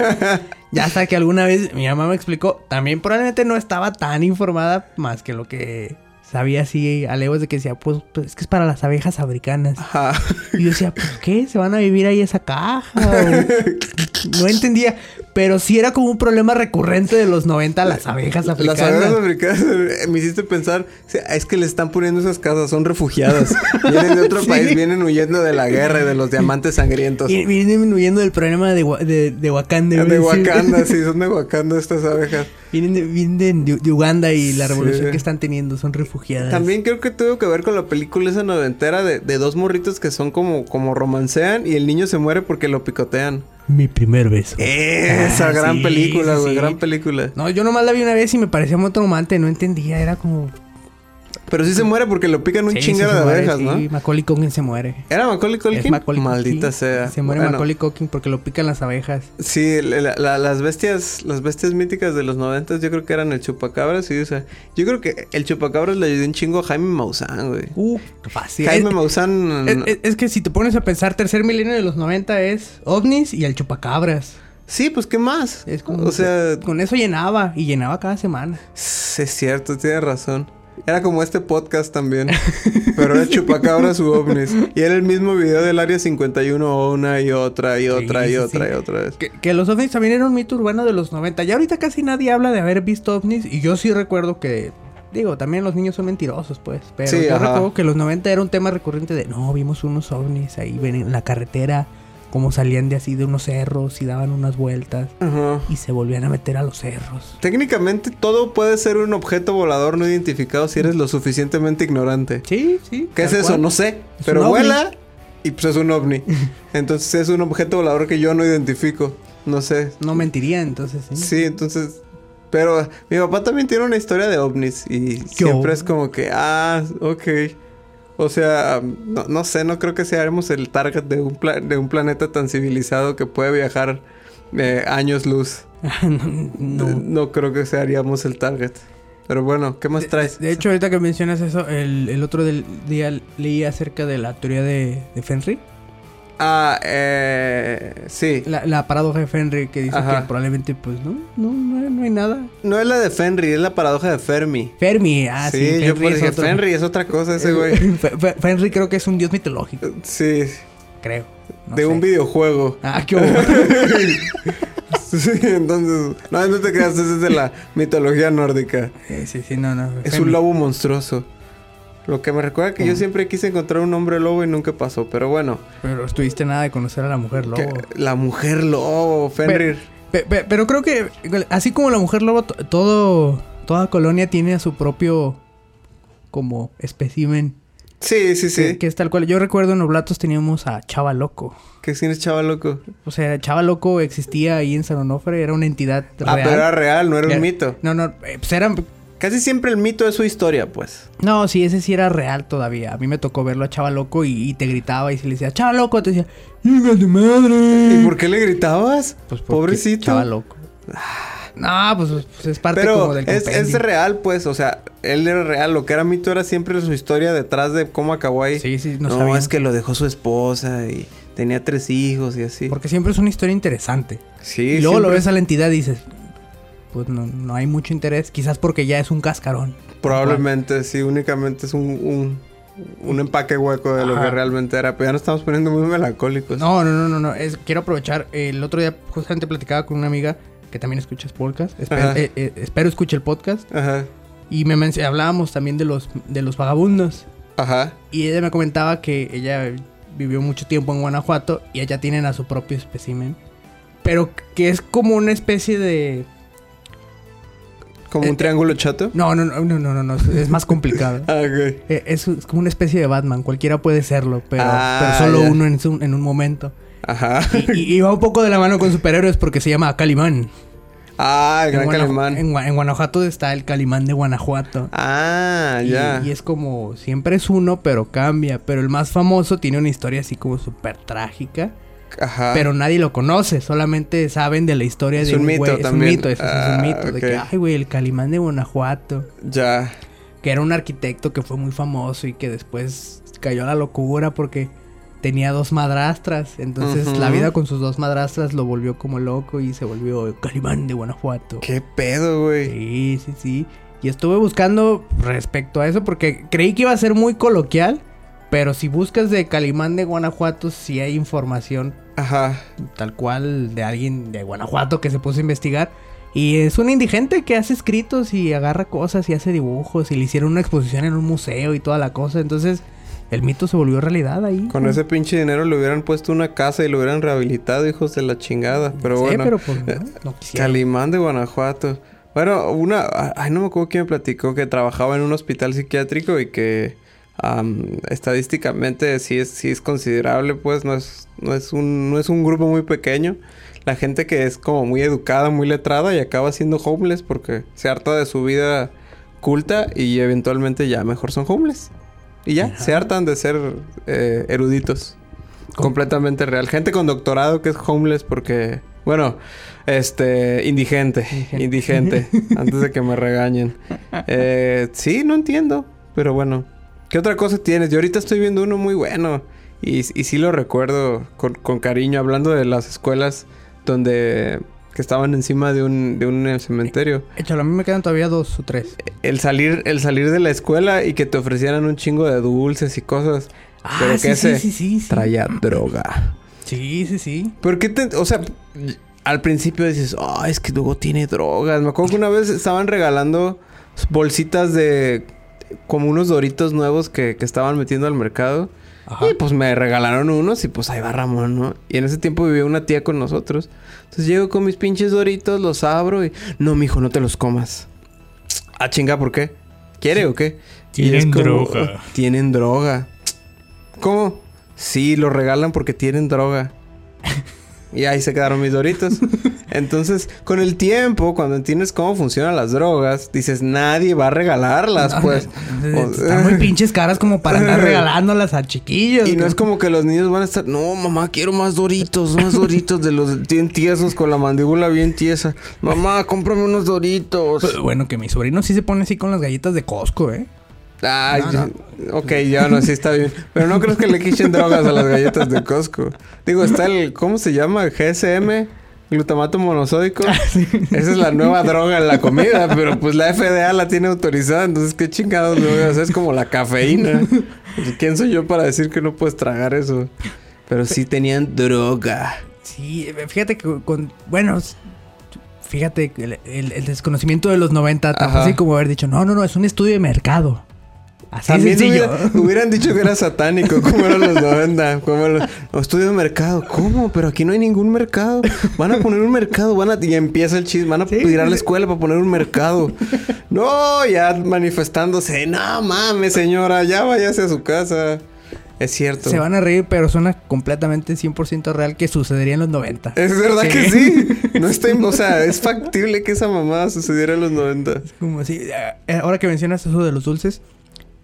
ya hasta que alguna vez mi mamá me explicó. También probablemente no estaba tan informada más que lo que sabía así a leguas de que decía, pues, pues, es que es para las abejas africanas. Ajá. Y yo decía, ¿por qué? ¿Se van a vivir ahí esa caja? No entendía. Pero sí era como un problema recurrente de los 90 las abejas Las africanas. abejas africanas eh, me hiciste pensar, es que le están poniendo esas casas, son refugiadas. Vienen de otro Sí. país, vienen huyendo de la guerra y de los diamantes sangrientos. Y vienen disminuyendo el problema de, de, de Wakanda. De. Wakanda, sí, son de Wakanda estas abejas. Vienen, de, vienen de, de Uganda y la revolución Sí. que están teniendo son refugiadas. También creo que tuvo que ver con la película esa noventera de, de dos morritos que son como, como romancean y el niño se muere porque lo picotean. Mi primer beso. Esa Ah, gran sí, película, güey, sí. gran película. No, yo nomás la vi una vez y me parecía muy traumante, no entendía, era como... Pero sí se muere porque lo pican un Sí, sí de abejas, sí, ¿no? Macaulay Culkin se muere. ¿Era Macaulay Culkin? Es Macaulay Maldita Culkin. sea. Se muere Bueno, Macaulay Culkin porque lo pican las abejas. Sí, la- la- las bestias, las bestias míticas de los noventas, yo creo que eran el chupacabras, sí, o sea, yo creo que el chupacabras le ayudó un chingo a Jaime Maussan, güey. Uh, fácil. Jaime Es- Maussan. es, es- es que si te pones a pensar, tercer milenio de los 90 es ovnis y el chupacabras. Sí, pues ¿qué más? Es como, o sea, con eso llenaba y llenaba cada semana. Sí, Es cierto, tienes razón. Era como este podcast también. pero era chupacabras u ovnis. Y era el mismo video del área 51 una y otra y otra y sí, otra sí. y otra vez. Que, que los ovnis también era un mito urbano de los 90. Ya ahorita casi nadie habla de haber visto ovnis. Y yo sí recuerdo que. Digo, también los niños son mentirosos, pues. Pero Sí, yo ajá. recuerdo que los 90 era un tema recurrente de no, vimos unos ovnis ahí ven en la carretera. Como salían de así de unos cerros y daban unas vueltas. Y se volvían a meter a los cerros. Técnicamente todo puede ser un objeto volador no identificado si eres lo suficientemente ignorante. Sí, sí. ¿Qué es eso? cual. No sé. Es pero vuela y pues es un ovni. entonces es un objeto volador que yo no identifico. No sé. No mentiría, entonces sí. Sí, entonces. Pero mi papá también tiene una historia de ovnis y siempre es como que, ah, ok. O sea, no, no sé, no creo que seamos el target de un, pla- de un planeta tan civilizado que puede viajar eh, años luz. no. No. no creo que seríamos el target. Pero bueno, ¿qué más traes? De hecho, ahorita que mencionas eso, el, el otro del día leí acerca de la teoría de, de Fenry. Ah, eh, sí. La, la paradoja de Fenry que dice Ajá. que probablemente, pues, no, no, no, no hay nada. No es la de Fenry, es la paradoja de Fermi. Fermi, ah, sí. sí, yo dije, otro. Fenry es otra cosa ese güey. Fe- Fe- Fenry creo que es un dios mitológico, Sí, creo. No de sé. un videojuego. Ah, qué. Sí, entonces, no, no te creas, ese es de la mitología nórdica. sí, sí, sí, no, no. Es Fermi. un lobo monstruoso. Lo que me recuerda que yo siempre quise encontrar un hombre lobo y nunca pasó, pero bueno. Pero estuviste nada de conocer a la mujer lobo. Que- la mujer lobo, Fenrir. Pe- pe- pero creo que así como la mujer lobo, to- todo, toda colonia tiene a su propio como espécimen. Sí, sí, sí. Que, que es tal cual. Yo recuerdo en Oblatos teníamos a Chava Loco. ¿Qué cine es chaval loco? O sea, Chava Loco existía ahí en San Onofre, era una entidad Ah, real. pero era real, no era Era- un mito. No, no, eh, pues era... Casi siempre el mito es su historia, pues. No, sí, ese sí era real todavía. A mí me tocó verlo a Chava Loco y, y te gritaba y se le decía, Chava Loco, te decía, ¡Hijo de madre! ¿Y por qué le gritabas? Pues Pobrecito. Chava Loco. No, pues, pues es parte Pero como del es, es real, pues. O sea, él era real. Lo que era mito era siempre su historia detrás de cómo acabó ahí. Sí, sí, no, no, sabía. es que lo dejó su esposa y tenía tres hijos y así. Porque siempre es una historia interesante. Sí, y luego lo ves a la entidad y dices, pues no, no hay mucho interés. Quizás porque ya es un cascarón. Probablemente, sí, únicamente es un, un, un empaque hueco de lo que realmente era. Pero ya nos estamos poniendo muy melancólicos. No, no, no, no, no. Es, quiero aprovechar. el otro día justamente platicaba con una amiga que también escucha podcast. Espero, eh, eh, espero escuche el podcast. Ajá. Y me hablábamos también de los, de los vagabundos. Ajá. Y ella me comentaba que ella vivió mucho tiempo en Guanajuato y allá tienen a su propio espécimen. Pero que es como una especie de... Como Eh, un triángulo chato. No, no, no, no, no, no, es más complicado. Ah. Eh, Es, es como una especie de Batman, cualquiera puede serlo, pero, Ah, pero solo uno en, su- en un momento. Ajá. Y, va un poco de la mano con superhéroes porque se llama Calimán. Ah, el En, gran Guana- calimán. en Gua- en Guanajuato está el Calimán de Guanajuato. Ah, Y- ya. Y, es como, siempre es uno, pero cambia. Pero el más famoso tiene una historia así como súper trágica. Ajá. Pero nadie lo conoce, solamente saben de la historia Es de un mito güey. Es un también. mito, eso, es Ah, un mito. De que, ay, güey, el Calimán de Guanajuato. Ya. Que era un arquitecto que fue muy famoso y que después cayó a la locura porque tenía dos madrastras. Entonces la vida con sus dos madrastras lo volvió como loco y se volvió Calimán de Guanajuato. ¿Qué pedo, güey? Sí, sí, sí. Y estuve buscando respecto a eso porque creí que iba a ser muy coloquial. Pero si buscas de Calimán de Guanajuato, sí hay información Ajá. tal cual de alguien de Guanajuato que se puso a investigar. Y es un indigente que hace escritos y agarra cosas y hace dibujos. Y le hicieron una exposición en un museo y toda la cosa. Entonces, el mito se volvió realidad ahí. Con ese pinche dinero le hubieran puesto una casa y lo hubieran rehabilitado, hijos de la chingada. Pero Sí, bueno. pero pues no, no quisieron. Calimán de Guanajuato. Bueno, una... Ay, no me acuerdo quién me platicó que trabajaba en un hospital psiquiátrico y que... am, estadísticamente sí es, sí es considerable, pues no es, no, es un, no es un grupo muy pequeño. La gente que es como muy educada, muy letrada y acaba siendo homeless porque se harta de su vida culta y eventualmente ya mejor son homeless. Y ya, Ajá. se hartan de ser eh, eruditos. Com- Completamente real. Gente con doctorado que es homeless porque... Bueno, este... Indigente. Indigente. Indigente. antes de que me regañen. Eh, sí, no entiendo. Pero bueno. ¿Qué otra cosa tienes? Yo ahorita estoy viendo uno muy bueno. Y, y sí lo recuerdo con, con cariño. Hablando de las escuelas donde... Que estaban encima de un, de un cementerio. Échalo, a mí me quedan todavía dos o tres. El salir, el salir de la escuela y que te ofrecieran un chingo de dulces y cosas. Ah, Pero sí, que sí, ese sí, sí. Traía droga. Sí, sí, sí. ¿Por qué te...? O sea, al principio dices... Ah, es que luego tiene drogas. Me acuerdo que una vez estaban regalando bolsitas de... Como unos doritos nuevos que, que estaban metiendo al mercado. Ajá. Y pues me regalaron unos y pues ahí va Ramón, ¿no? Y en ese tiempo vivía una tía con nosotros. Entonces llego con mis pinches doritos, los abro y... No, mijo, no te los comas. Ah, chinga, ¿por qué? ¿Quiere o qué? Tienen como, droga. Tienen droga. ¿Cómo? Sí, lo regalan porque tienen droga. Y ahí se quedaron mis doritos. Entonces, con el tiempo, cuando entiendes cómo funcionan las drogas, dices, nadie va a regalarlas, pues. Están muy pinches caras como para andar regalándolas a chiquillos. Y no es como que los niños van a estar, no, mamá, quiero más doritos, más doritos de los bien tiesos con la mandíbula bien tiesa. Mamá, cómprame unos doritos. Pues, Bueno, que mi sobrino sí se pone así con las galletas de Costco, ¿eh? Ay, No, ya- ok, ya no, sí está bien. Pero no crees que le quiten drogas a las galletas de Costco. Digo, está el, ¿cómo se llama? GSM, glutamato monosódico. Esa es la nueva droga en la comida, pero pues la FDA la tiene autorizada, entonces qué chingados le voy a hacer, es como la cafeína. Pues, ¿Quién soy yo para decir que no puedes tragar eso? Pero sí tenían droga. Sí, fíjate que con... Bueno, fíjate el, el- el desconocimiento de los 90, tan Ajá. así como haber dicho, no, no, no, es un estudio de mercado. Así También sencillo. hubiera- hubieran dicho que era satánico, como eran los 90, como los, estudios de mercado. ¿Cómo? Pero aquí no hay ningún mercado. Van a poner un mercado, van a y empieza el chisme, van a Sí, ir a la escuela para poner un mercado. No, ya manifestándose. No mames, señora, ya váyase a su casa. Es cierto. Se van a reír, pero suena completamente 100% real que sucedería en los 90. Es verdad que sí. No está, o sea, es factible que esa mamada sucediera en los 90. Como así. eh, Ahora que mencionas eso de los dulces,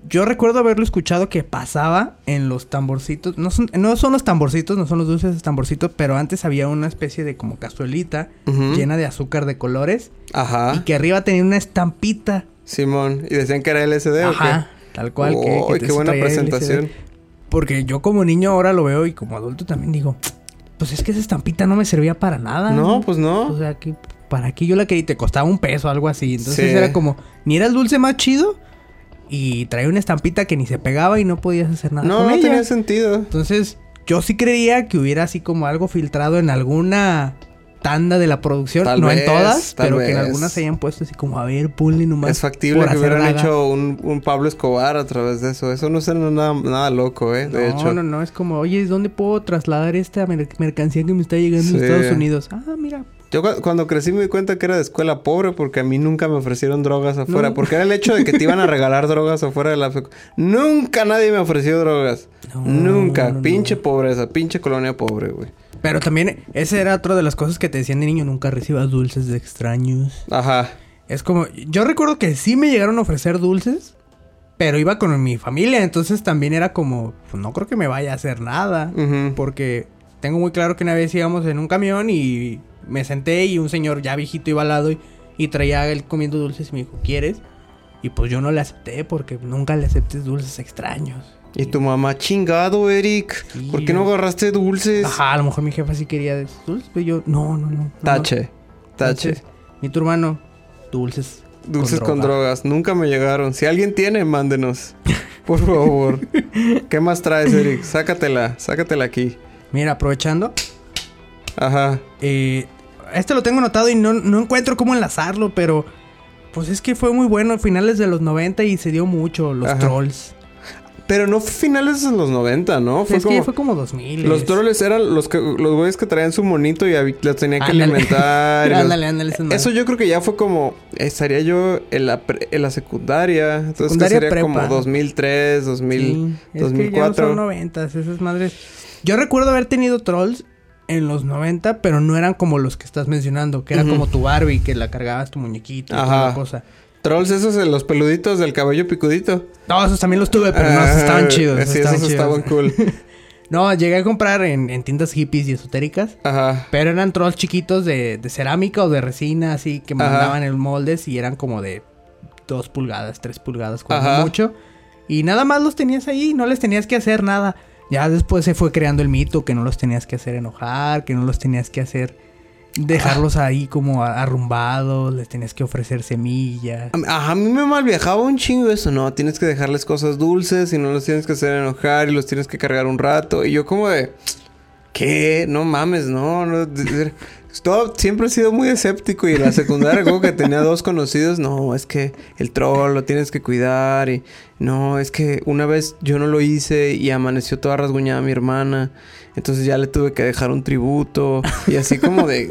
yo recuerdo haberlo escuchado que pasaba en los tamborcitos. No son, no son los tamborcitos, no son los dulces de tamborcitos, pero antes había una especie de como cazuelita llena de azúcar de colores Ajá. y que arriba tenía una estampita. Simón. ¿Y decían que era LSD o Ajá, qué? tal cual. Uy, qué buena presentación. LCD. Porque yo como niño ahora lo veo y como adulto también digo, pues es que esa estampita no me servía para nada. No, pues no. O sea, que ¿para qué yo la quería? Y te costaba un peso o algo así. Entonces Sí. era como, ni era el dulce más chido y traía una estampita que ni se pegaba y no podías hacer nada No, con no ella. tenía sentido. Entonces, yo sí creía que hubiera así como algo filtrado en alguna tanda de la producción. Tal no vez, en todas, pero que en algunas se hayan puesto así como, a ver, ponle nomás. Es factible que hubieran nada. hecho un, un Pablo Escobar a través de eso. Eso no suena nada, nada loco, ¿eh? De no, hecho. no, no, es como, oye, ¿dónde puedo trasladar esta mer- mercancía que me está llegando Sí. a Estados Unidos? Ah, mira. Yo cu- cuando crecí me di cuenta que era de escuela pobre porque a mí nunca me ofrecieron drogas afuera. No. Porque era el hecho de que te iban a regalar drogas afuera de la... Nunca nadie me ofreció drogas. No, nunca. no, pinche pobreza. Pinche colonia pobre, güey. Pero también, esa era otra de las cosas que te decían de niño, nunca recibas dulces de extraños. Ajá. Es como, yo recuerdo que sí me llegaron a ofrecer dulces, pero iba con mi familia, entonces también era como, pues no creo que me vaya a hacer nada. Porque tengo muy claro que una vez íbamos en un camión y me senté y un señor ya viejito iba al lado y, y traía él comiendo dulces y me dijo, ¿quieres? Y pues yo no le acepté porque nunca le aceptes dulces extraños. Y tu mamá, chingado, Eric. Sí, ¿Por qué no agarraste dulces? Ajá, a lo mejor mi jefa sí quería dulces, pero yo, no, no, no. Tache. Tache. Entonces, Mi tu hermano, dulces. Dulces con, droga. drogas. Nunca me llegaron. Si alguien tiene, mándenos. Por favor. ¿Qué más traes, Eric? Sácatela. Sácatela aquí. Mira, aprovechando, Ajá. eh, este lo tengo anotado y no, no encuentro cómo enlazarlo, pero pues es que fue muy bueno a finales de los 90 y se dio mucho los Ajá. trolls. Pero no fue finales de los 90, ¿no? Fue es como... que fue como 2000. Los trolls eran los que los güeyes que traían su monito y los tenían que Ándale. alimentar. ándale, ándale. esas Eso yo creo que ya fue como... Estaría yo en la, pre- en la secundaria. Entonces Secundaria que sería como prepa. 2003, 2000, Sí, es que ya no 2004. son 90, esas madres. Yo recuerdo haber tenido trolls en los 90, pero no eran como los que estás mencionando, que era como tu Barbie, que la cargabas tu muñequito Ajá. cosa. Trolls esos de los peluditos del cabello picudito. No, esos también los tuve, pero no, esos estaban Ah, chidos. Sí, estaban esos chidos. estaban cool. No, llegué a comprar en, en tiendas hippies y esotéricas. Ajá. Pero eran trolls chiquitos de, de cerámica o de resina, así que mandaban en moldes y eran como de 2 pulgadas, 3 pulgadas, Ajá. mucho. Y nada más los tenías ahí, no les tenías que hacer nada. Ya después se fue creando el mito que no los tenías que hacer enojar, que no los tenías que hacer dejarlos ahí como arrumbados, les tenías que ofrecer semillas. A a mí me mal viajaba un chingo eso, ¿no? Tienes que dejarles cosas dulces y no los tienes que hacer enojar y los tienes que cargar un rato. Y yo como de... ¿Qué? No mames, no. no todo, siempre he sido muy escéptico y en la secundaria como que tenía dos conocidos. No, es que el troll lo tienes que cuidar y... No, es que una vez yo no lo hice y amaneció toda rasguñada mi hermana. Entonces ya le tuve que dejar un tributo y así como de...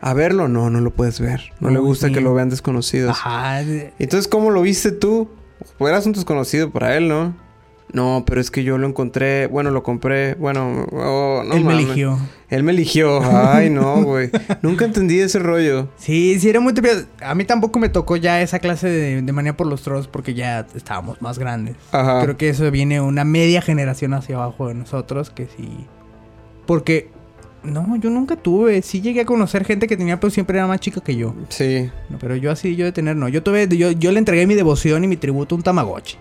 A verlo, no, no lo puedes ver. No le gusta sí. que lo vean desconocidos. Ajá. Entonces, ¿cómo lo viste tú? Pues eras un desconocido para él, ¿no? No, pero es que yo lo encontré, bueno, lo compré, bueno, oh, no él me eligió. Él me eligió. Ay, no, güey. Nunca entendí ese rollo. Sí, sí, era muy típico. A mí tampoco me tocó ya esa clase de, de manía por los trolls porque ya estábamos más grandes. Ajá. Creo que eso viene una media generación hacia abajo de nosotros que sí. Porque, no, yo nunca tuve. Sí llegué a conocer gente que tenía, pero siempre era más chica que yo. Sí. No, pero yo así, yo de tener, no. Yo tuve, yo, yo le entregué mi devoción y mi tributo a un Tamagotchi.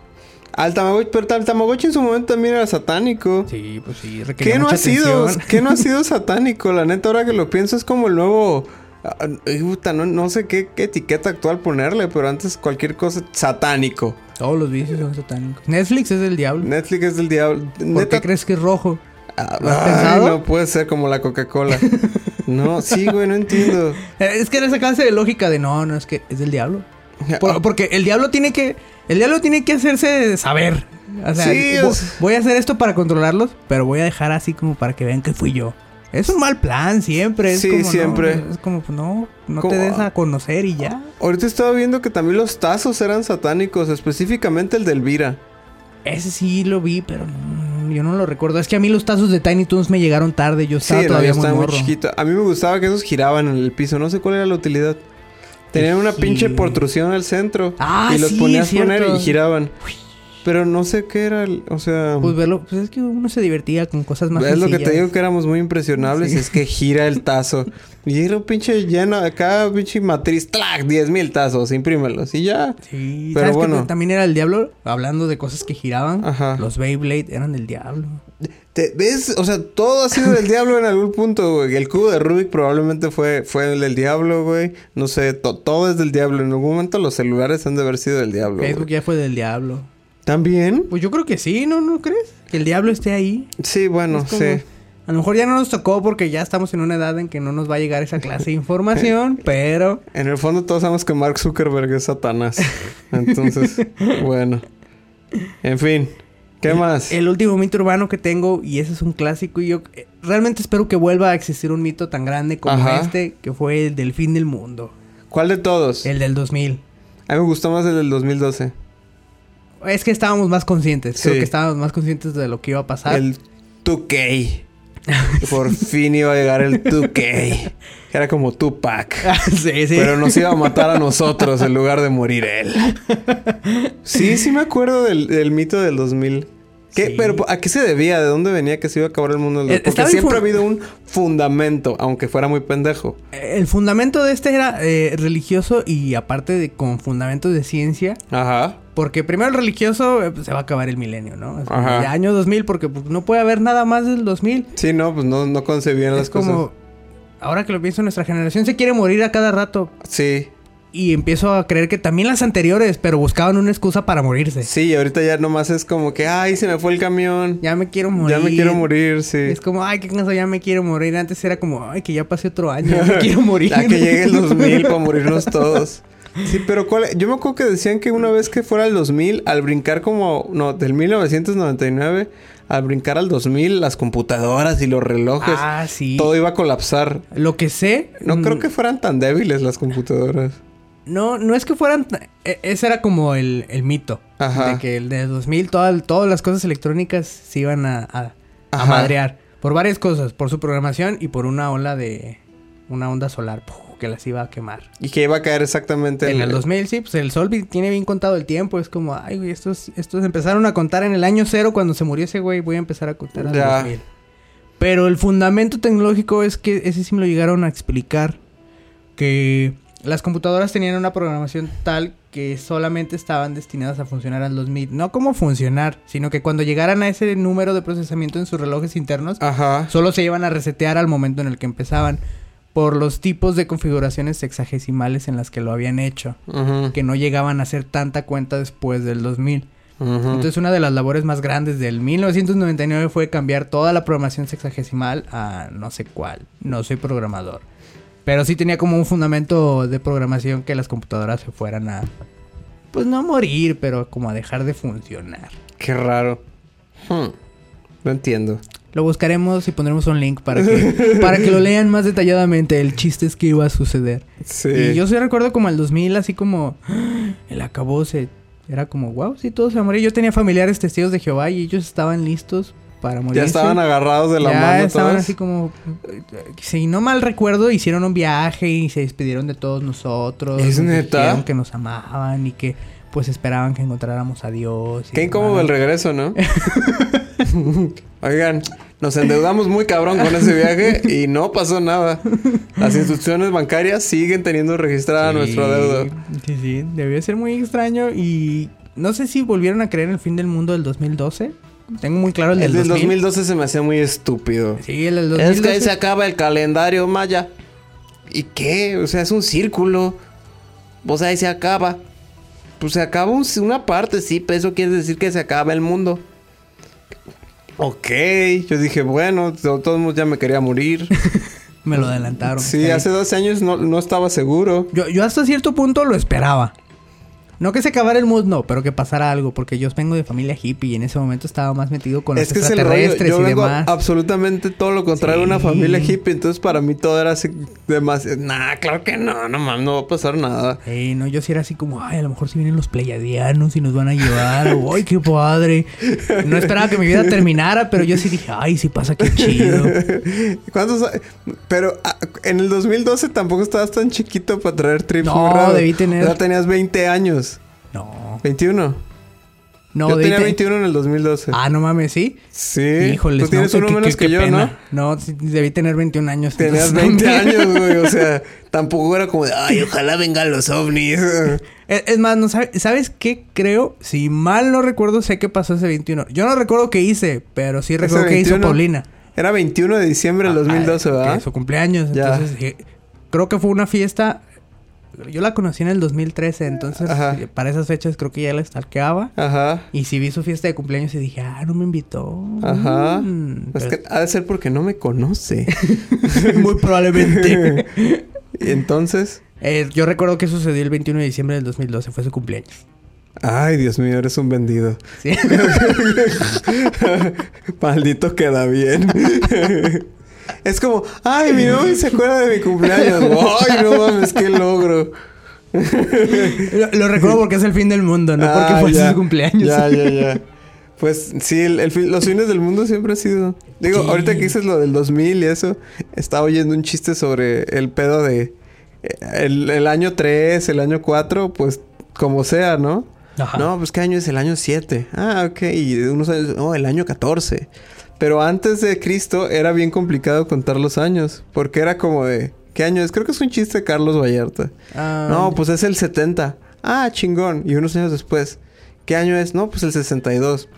Al Tamagotchi, pero el Tamagotchi en su momento también era satánico. Sí, pues sí, requería ¿Qué no mucha ha sido? atención. ¿Qué no ha sido satánico? La neta, ahora que lo pienso, es como el nuevo. ah, puta, no, no sé qué, qué etiqueta actual ponerle, pero antes cualquier cosa satánico. Todos los vicios son satánicos. Netflix es del diablo. Netflix es del diablo. ¿Por Neta, qué crees que es rojo? Ah, ¿Lo has ay, pensado? no puede ser como la Coca-Cola. no, sí, güey, no entiendo. Eh, Es que era esa clase de lógica de no, no, es que es del diablo. Por- porque el diablo tiene que... El diablo tiene que hacerse saber. O sea, Sí, voy a hacer esto para controlarlos, pero voy a dejar así como para que vean que fui yo. Es un mal plan siempre. Es Sí, como, no, siempre. es como, pues, no, no Como- te des a conocer y ya. Ahorita estaba viendo que también los tazos eran satánicos, específicamente el de Elvira. Ese sí lo vi, pero no, yo no lo recuerdo. Es que a mí los tazos de Tiny Toons me llegaron tarde. Yo Sí, estaba no, todavía yo muy estaba muy morro. chiquito. A mí me gustaba que esos giraban en el piso. No sé cuál era la utilidad. Tenían una pinche protrusión al centro. Ah, y los sí, ponías a poner y giraban. Pero no sé qué era, el- o sea... Pues verlo, pues es que uno se divertía con cosas más es lo que te digo que éramos muy impresionables, Sí. es que gira el tazo. Y era un pinche lleno, acá pinche matriz, ¡tlac! 10 mil tazos, imprímelos y ya. Sí, Pero ¿sabes bueno. también era el diablo? Hablando de cosas que giraban. Ajá. Los Beyblade eran del diablo. Te- ¿Ves? O sea, todo ha sido del diablo en algún punto, güey. El cubo de Rubik probablemente fue, fue el del diablo, güey. No sé, to- todo es del diablo. En algún momento los celulares han de haber sido del diablo. Facebook güey. ya fue del diablo. ¿También? Pues yo creo que sí, ¿no? ¿No crees? Que el diablo esté ahí. Sí, bueno, como- sí. A lo mejor ya no nos tocó porque ya estamos en una edad en que no nos va a llegar esa clase de información, pero... En el fondo todos sabemos que Mark Zuckerberg es Satanás. Entonces, bueno. En fin. ¿Qué más? El último mito urbano que tengo, y ese es un clásico, y yo eh, realmente espero que vuelva a existir un mito tan grande como Ajá. este, que fue el del fin del mundo. ¿Cuál de todos? El del 2000. A mí me gustó más el del 2012. Es que estábamos más conscientes. Creo Sí. que estábamos más conscientes de lo que iba a pasar. El 2K. Por fin iba a llegar el 2K. Era como Tupac. sí, sí. Pero nos iba a matar a nosotros en lugar de morir él. Sí, sí me acuerdo del, del mito del 2000. ¿Qué? Sí. Pero ¿a qué se debía? ¿De dónde venía que se iba a acabar el mundo del Eh, 2000? Porque estaba siempre ha habido un fundamento, aunque fuera muy pendejo. El fundamento de este era eh, religioso y aparte de con fundamentos de ciencia. Ajá. Porque primero el religioso eh, pues, se va a acabar el milenio, ¿no? Es como Ajá. ya año 2000 porque pues, no puede haber nada más del 2000. Sí, no, pues no, no concebían las es como... cosas. Ahora que lo pienso, nuestra generación se quiere morir a cada rato. Sí. Y empiezo a creer que también las anteriores, pero buscaban una excusa para morirse. Sí, y ahorita ya nomás es como que, ay, se me fue el camión. Ya me quiero morir. Ya me quiero morir, sí. Es como, ay, qué cansado, ya me quiero morir. Antes era como, ay, que ya pasé otro año, ya me quiero morir. Ya que llegue el 2000 para morirnos todos. Sí, pero ¿cuál? Yo me acuerdo que decían que una vez que fuera el 2000, al brincar como... No, del 1999, al brincar al 2000, las computadoras y los relojes, Ah, sí. todo iba a colapsar. Lo que sé... No mm, creo que fueran tan débiles las computadoras. No, no es que fueran... e- Ese era como el, el mito. Ajá. De que el de 2000 toda- todas las cosas electrónicas se iban a, a, madrear. Por varias cosas. Por su programación y por una ola de... Una onda solar ¡puf! Que las iba a quemar. Y que iba a caer exactamente En el 2000, sí, pues el sol tiene bien contado el tiempo. Es como, ay, güey, estos, estos empezaron a contar en el año cero cuando se murió ese güey. Voy a empezar a contar al Ya. 2000. Pero el fundamento tecnológico es que ese sí me lo llegaron a explicar. Que las computadoras tenían una programación tal que solamente estaban destinadas a funcionar al 2000. No como funcionar, sino que cuando llegaran a ese número de procesamiento en sus relojes internos, Ajá. solo se iban a resetear al momento en el que empezaban. Por los tipos de configuraciones sexagesimales en las que lo habían hecho. Que no llegaban a hacer tanta cuenta después del 2000. ujú. Entonces una de las labores más grandes del 1999 fue cambiar toda la programación sexagesimal a no sé cuál. No soy programador. Pero sí tenía como un fundamento de programación que las computadoras se fueran a... Pues no a morir, pero como a dejar de funcionar. Qué raro. Hmm. No entiendo. Lo buscaremos y pondremos un link para que, para que lo lean más detalladamente. El chiste es que iba a suceder. Sí. Y yo sí recuerdo como el 2000, así como el acabose. Era como, wow, sí, todos se van a morir. Yo tenía familiares testigos de Jehová y ellos estaban listos para morir. ya estaban agarrados de la ya mano estaban todos. así como, si no mal recuerdo, hicieron un viaje y se despidieron de todos nosotros. ¿Es neta? dijeron que nos amaban y que pues esperaban que encontráramos a Dios. Qué incómodo el regreso, ¿no? Oigan, nos endeudamos muy cabrón con ese viaje y no pasó nada. Las instituciones bancarias siguen teniendo registrada Sí, nuestra deuda. Sí, sí, debió ser muy extraño y no sé si volvieron a creer en el fin del mundo del 2012. Tengo muy claro el del, El del 2000. 2012 se me hacía muy estúpido. Sí, el del Es 2012. que ahí se acaba el calendario maya. ¿Y qué? O sea, es un círculo. O sea, ahí se acaba. Pues se acaba un- una parte, sí, pero eso quiere decir que se acaba el mundo. Ok, yo dije, bueno, de todos modos ya me quería morir. Me lo adelantaron. Sí, hace 12 años no, no estaba seguro. Yo, yo hasta cierto punto lo esperaba. No que se acabara el mood, no, pero que pasara algo, porque yo vengo de familia hippie y en ese momento estaba más metido con los que es el rollo. extraterrestres Yo y vengo demás. absolutamente todo lo contrario a una Sí. familia hippie. Entonces, para mí todo era así demasiado. Nah, claro que no, no mames, no va a pasar nada. Ey, no, yo sí era así como, ay, a lo mejor si vienen los pleiadianos y nos van a llevar, o, ay, qué padre. No esperaba que mi vida terminara, pero yo sí dije, ay, si pasa, qué chido. ¿Cuántos? Pero en el 2012 tampoco estabas tan chiquito para traer trips. No, muy debí tener- Ya tenías 20 años. No, 21. no, Yo tenía te- 21 en el 2012. Ah, no mames, ¿sí? sí. Híjoles, Tú tienes no, uno qué- menos qué- que qué yo, pena. No, sí, debí tener 21 años. Tenías entonces, 20 no. años, güey. O sea, tampoco era como de, ay, ojalá vengan los ovnis. Es, es más, no sabe- ¿sabes qué creo? Si mal no recuerdo, sé qué pasó ese 21. Yo no recuerdo qué hice, pero sí recuerdo qué hizo 21? Paulina. Era 21 de diciembre del 2012, Ah, ¿verdad? que Su cumpleaños. Ya. Entonces, eh, creo que fue una fiesta. Yo la conocí en el 2013, entonces Ajá. eh, para esas fechas creo que ya la stalkeaba. Ajá. Y si vi su fiesta de cumpleaños y dije, ah, no me invitó. Ajá. Mm, Es pero- que ha de ser porque no me conoce. Muy probablemente. entonces, Eh, yo recuerdo que sucedió el 21 de diciembre del 2012, fue su cumpleaños. ay, Dios mío, eres un vendido. Sí. Maldito queda bien. Es como, ay, mi novio se acuerda de mi cumpleaños. Ay, no mames, qué logro. lo, lo recuerdo porque es el fin del mundo, no porque Ah, fue ya. su cumpleaños. Ya, ya, ya. Pues sí, el, el fin- los fines del mundo siempre ha sido. Digo, Sí. ahorita que dices lo del 2000 y eso, estaba oyendo un chiste sobre el pedo de eh, el, el año 3, el año 4, pues como sea, ¿no? Ajá. No, pues ¿qué año es el año 7? Ah, ok. Y unos años, no, el año 14. Pero antes de Cristo era bien complicado contar los años. Porque era como de, ¿qué año es? Creo que es un chiste de Carlos Vallarta. Ah, No, pues es el 70. Ah, chingón. Y unos años después, ¿qué año es? No, pues el 62.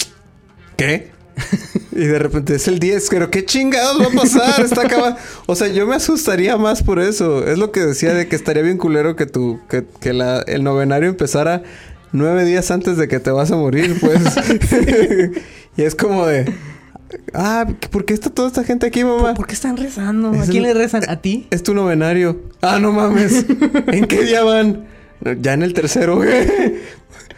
¿Qué? y de repente es el 10. Pero ¿qué chingados va a pasar? Está acabado. O sea, yo me asustaría más por eso. Es lo que decía de que estaría bien culero que tu, que, que la, el novenario empezara nueve días antes de que te vas a morir, pues. y es como de. Ah, ¿por qué está toda esta gente aquí, mamá? ¿Por qué están rezando? ¿A Es quién el- le rezan? ¿A ti? Es tu novenario. Ah, no mames. ¿En qué día van? Ya en el tercero, güey.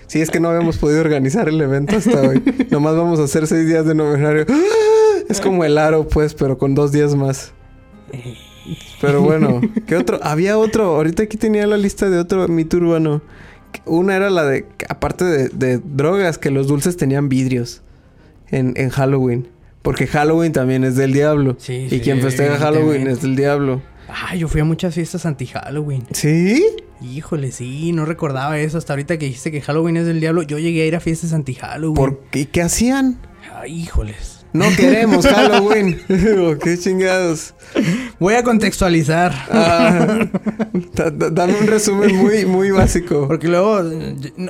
Sí, es que no habíamos podido organizar el evento hasta hoy. Nomás vamos a hacer seis días de novenario. ¡Ah! Es como el aro, pues, pero con dos días más. Pero bueno, ¿qué otro? Había otro. Ahorita aquí tenía la lista de otro mito urbano. Una era la de, aparte de, de drogas, que los dulces tenían vidrios en, en Halloween. Porque Halloween también es del diablo. Sí, y sí, quien festeja Halloween es del diablo. Ah, yo fui a muchas fiestas anti-Halloween. ¿Sí? Híjole, sí, no recordaba eso. Hasta ahorita que dijiste que Halloween es del diablo, yo llegué a ir a fiestas anti-Halloween. ¿Por qué? ¿Qué hacían? Ay, híjoles. No queremos Halloween. Oh, qué chingados. Voy a contextualizar. Ah, da- da- dame un resumen muy, muy básico. Porque luego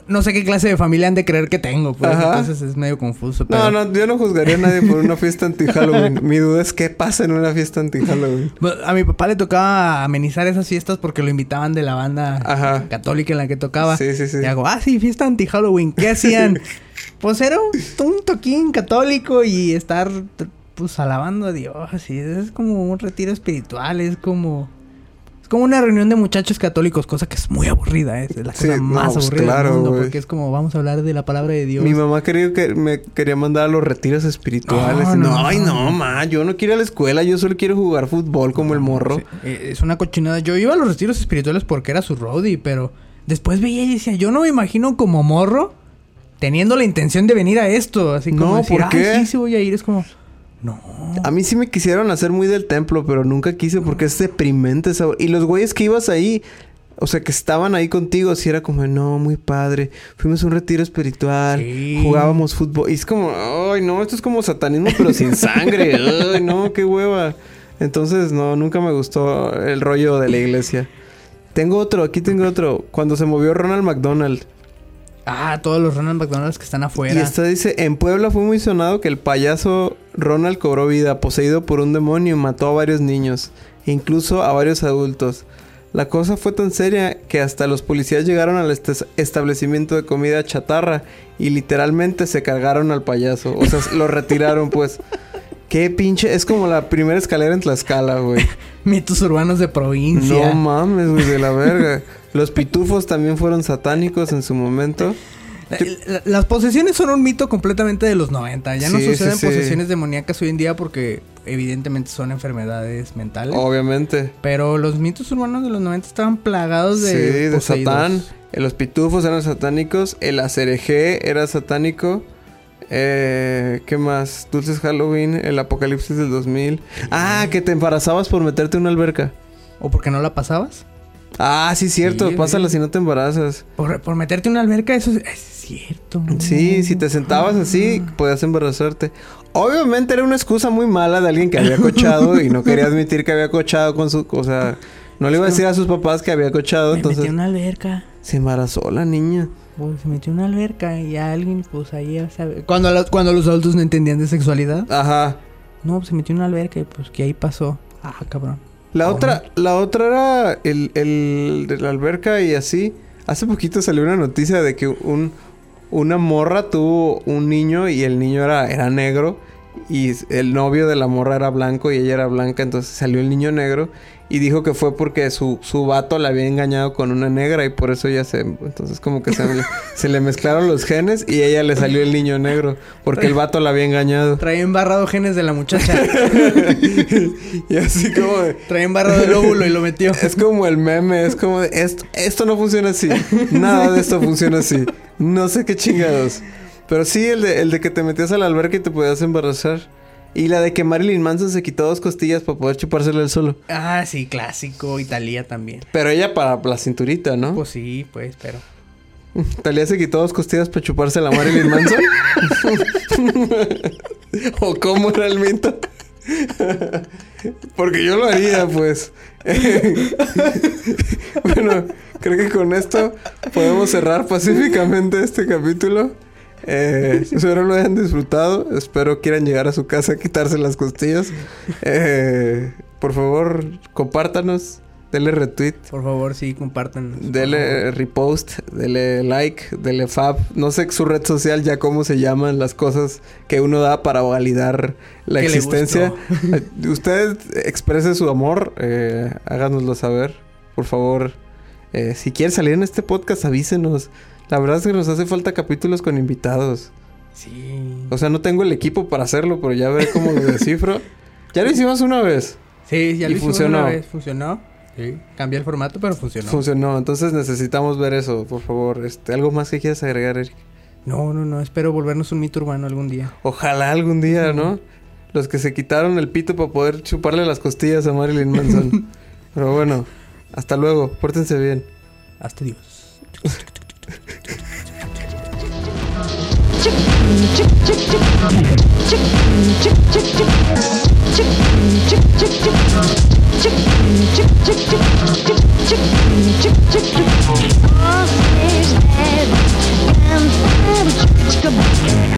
no, sé qué clase de familia han de creer que tengo, pues. Entonces es medio confuso. No, Pero... no, yo no juzgaría a nadie por una fiesta anti-Halloween. Mi duda es qué pasa en una fiesta anti-Halloween. A mi papá le tocaba amenizar esas fiestas porque lo invitaban de la banda Ajá. católica en la que tocaba. Sí, sí, sí. Y hago, ah, sí, fiesta anti-Halloween. ¿Qué hacían? pues era un, un toquín católico y estar, pues, alabando a Dios. Así es como un retiro espiritual, es como... Es como una reunión de muchachos católicos, cosa que es muy aburrida, ¿eh? es la cosa más pues, aburrida claro, del mundo, porque es como vamos a hablar de la palabra de Dios. Mi mamá quería que me quería mandar a los retiros espirituales. No, No, no, ay, no. ma, yo no quiero ir a la escuela, yo solo quiero jugar fútbol como el morro. Sí, eh, es una cochinada. Yo iba a los retiros espirituales porque era su roadie, pero después veía y decía, yo no me imagino como morro teniendo la intención de venir a esto. Así como No, decir, ¿por qué? "Ay, sí, sí voy a ir. Es como, no. A mí sí me quisieron hacer muy del templo, pero nunca quise porque es deprimente esa... Y los güeyes que ibas ahí, o sea, que estaban ahí contigo, sí era como, no, muy padre. Fuimos a un retiro espiritual, Sí. jugábamos fútbol. Y es como, ay, no, esto es como satanismo, pero sin sangre. Ay, no, qué hueva. Entonces, no, nunca me gustó el rollo de la iglesia. Tengo otro, aquí tengo otro. Cuando se movió Ronald McDonald. Ah, todos los Ronald McDonald's que están Y afuera. esta dice, en Puebla fue muy sonado que el payaso Ronald cobró vida, poseído por un demonio y mató a varios niños, e incluso a varios adultos. La cosa fue tan seria que hasta los policías llegaron al establecimiento de comida chatarra y literalmente se cargaron al payaso, o sea, lo retiraron pues. Qué pinche... Es como la primera escalera en Tlaxcala, güey. Mitos urbanos de provincia. No mames, güey, de la verga. Los pitufos también fueron satánicos en su momento. La- la- Las posesiones son un mito completamente de los 90. Ya no Sí, suceden sí. posesiones demoníacas hoy en día porque evidentemente son enfermedades mentales. Obviamente. Pero los mitos urbanos de los 90 estaban plagados de Sí, de. Satán. Eh, Los pitufos eran satánicos. El acereje era satánico. Eh, ¿Qué más? Dulces Halloween. El apocalipsis del 2000. Ah, que te embarazabas por meterte en una alberca. ¿O porque no la pasabas? Ah, sí, cierto. Sí, Pásala si no te embarazas. Por, por meterte en una alberca, eso es, es cierto. Sí, si te sentabas así, podías embarazarte. Obviamente era una excusa muy mala de alguien que había cochado y no quería admitir que había cochado con su... O sea, no le iba a decir a sus papás que había cochado, Me entonces... metí en una alberca. Se embarazó la niña. Pues se metió en una alberca y alguien, pues ahí ya sabe. Cuando, los- cuando los adultos no entendían de sexualidad. Ajá. No, pues se metió en una alberca y pues que ahí pasó. Ah, cabrón. La otra, la otra era el, el de la alberca y así. Hace poquito salió una noticia de que un, una morra tuvo un niño y el niño era, era negro. Y el novio de la morra era blanco y ella era blanca. Entonces salió el niño negro y dijo que fue porque su, su vato la había engañado con una negra y por eso ella se... Entonces como que se, le- se le mezclaron los genes y ella le salió el niño negro porque el vato la había engañado. Traía embarrado genes de la muchacha. y así como de... Traía embarrado el óvulo y lo metió. Es como el meme, es como de esto, esto no funciona así. Nada de esto funciona así. No sé qué chingados. Pero sí, el de, el de que te metías a la alberca y te podías embarazar. Y la de que Marilyn Manson se quitó dos costillas para poder chupárselo él solo. Ah, sí, clásico. Italia también. Pero ella para la cinturita, ¿no? Pues sí, pues, pero. Talía se quitó dos costillas para chuparse a la Marilyn Manson. ¿O cómo era el mito? Porque yo lo haría, pues. bueno, creo que con esto podemos cerrar pacíficamente este capítulo. Eh, espero lo hayan disfrutado. Espero quieran llegar a su casa a quitarse las costillas. Eh, por favor, compártanos. Denle retweet. Por favor, sí, compartan. Dele repost, dele like, dele fab. No sé su red social ya cómo se llaman las cosas que uno da para validar la existencia. Usted exprese su amor, eh, háganoslo saber. Por favor, Eh, si quiere salir en este podcast, avísenos. La verdad es que nos hace falta capítulos con invitados. Sí. O sea, no tengo el equipo para hacerlo, pero ya veré cómo lo descifro. Ya lo hicimos una vez. Sí, ya Y lo hicimos funcionó. una vez. Funcionó. Sí. Cambié el formato, pero funcionó. Funcionó. Entonces necesitamos ver eso, por favor. Este, ¿Algo más que quieras agregar, Eric? no, no, no. Espero volvernos un mito urbano algún día. Ojalá algún día, ¿no? Los que se quitaron el pito para poder chuparle las costillas a Marilyn Manson. Pero bueno, hasta luego. Pórtense bien. Hasta Dios. Come on.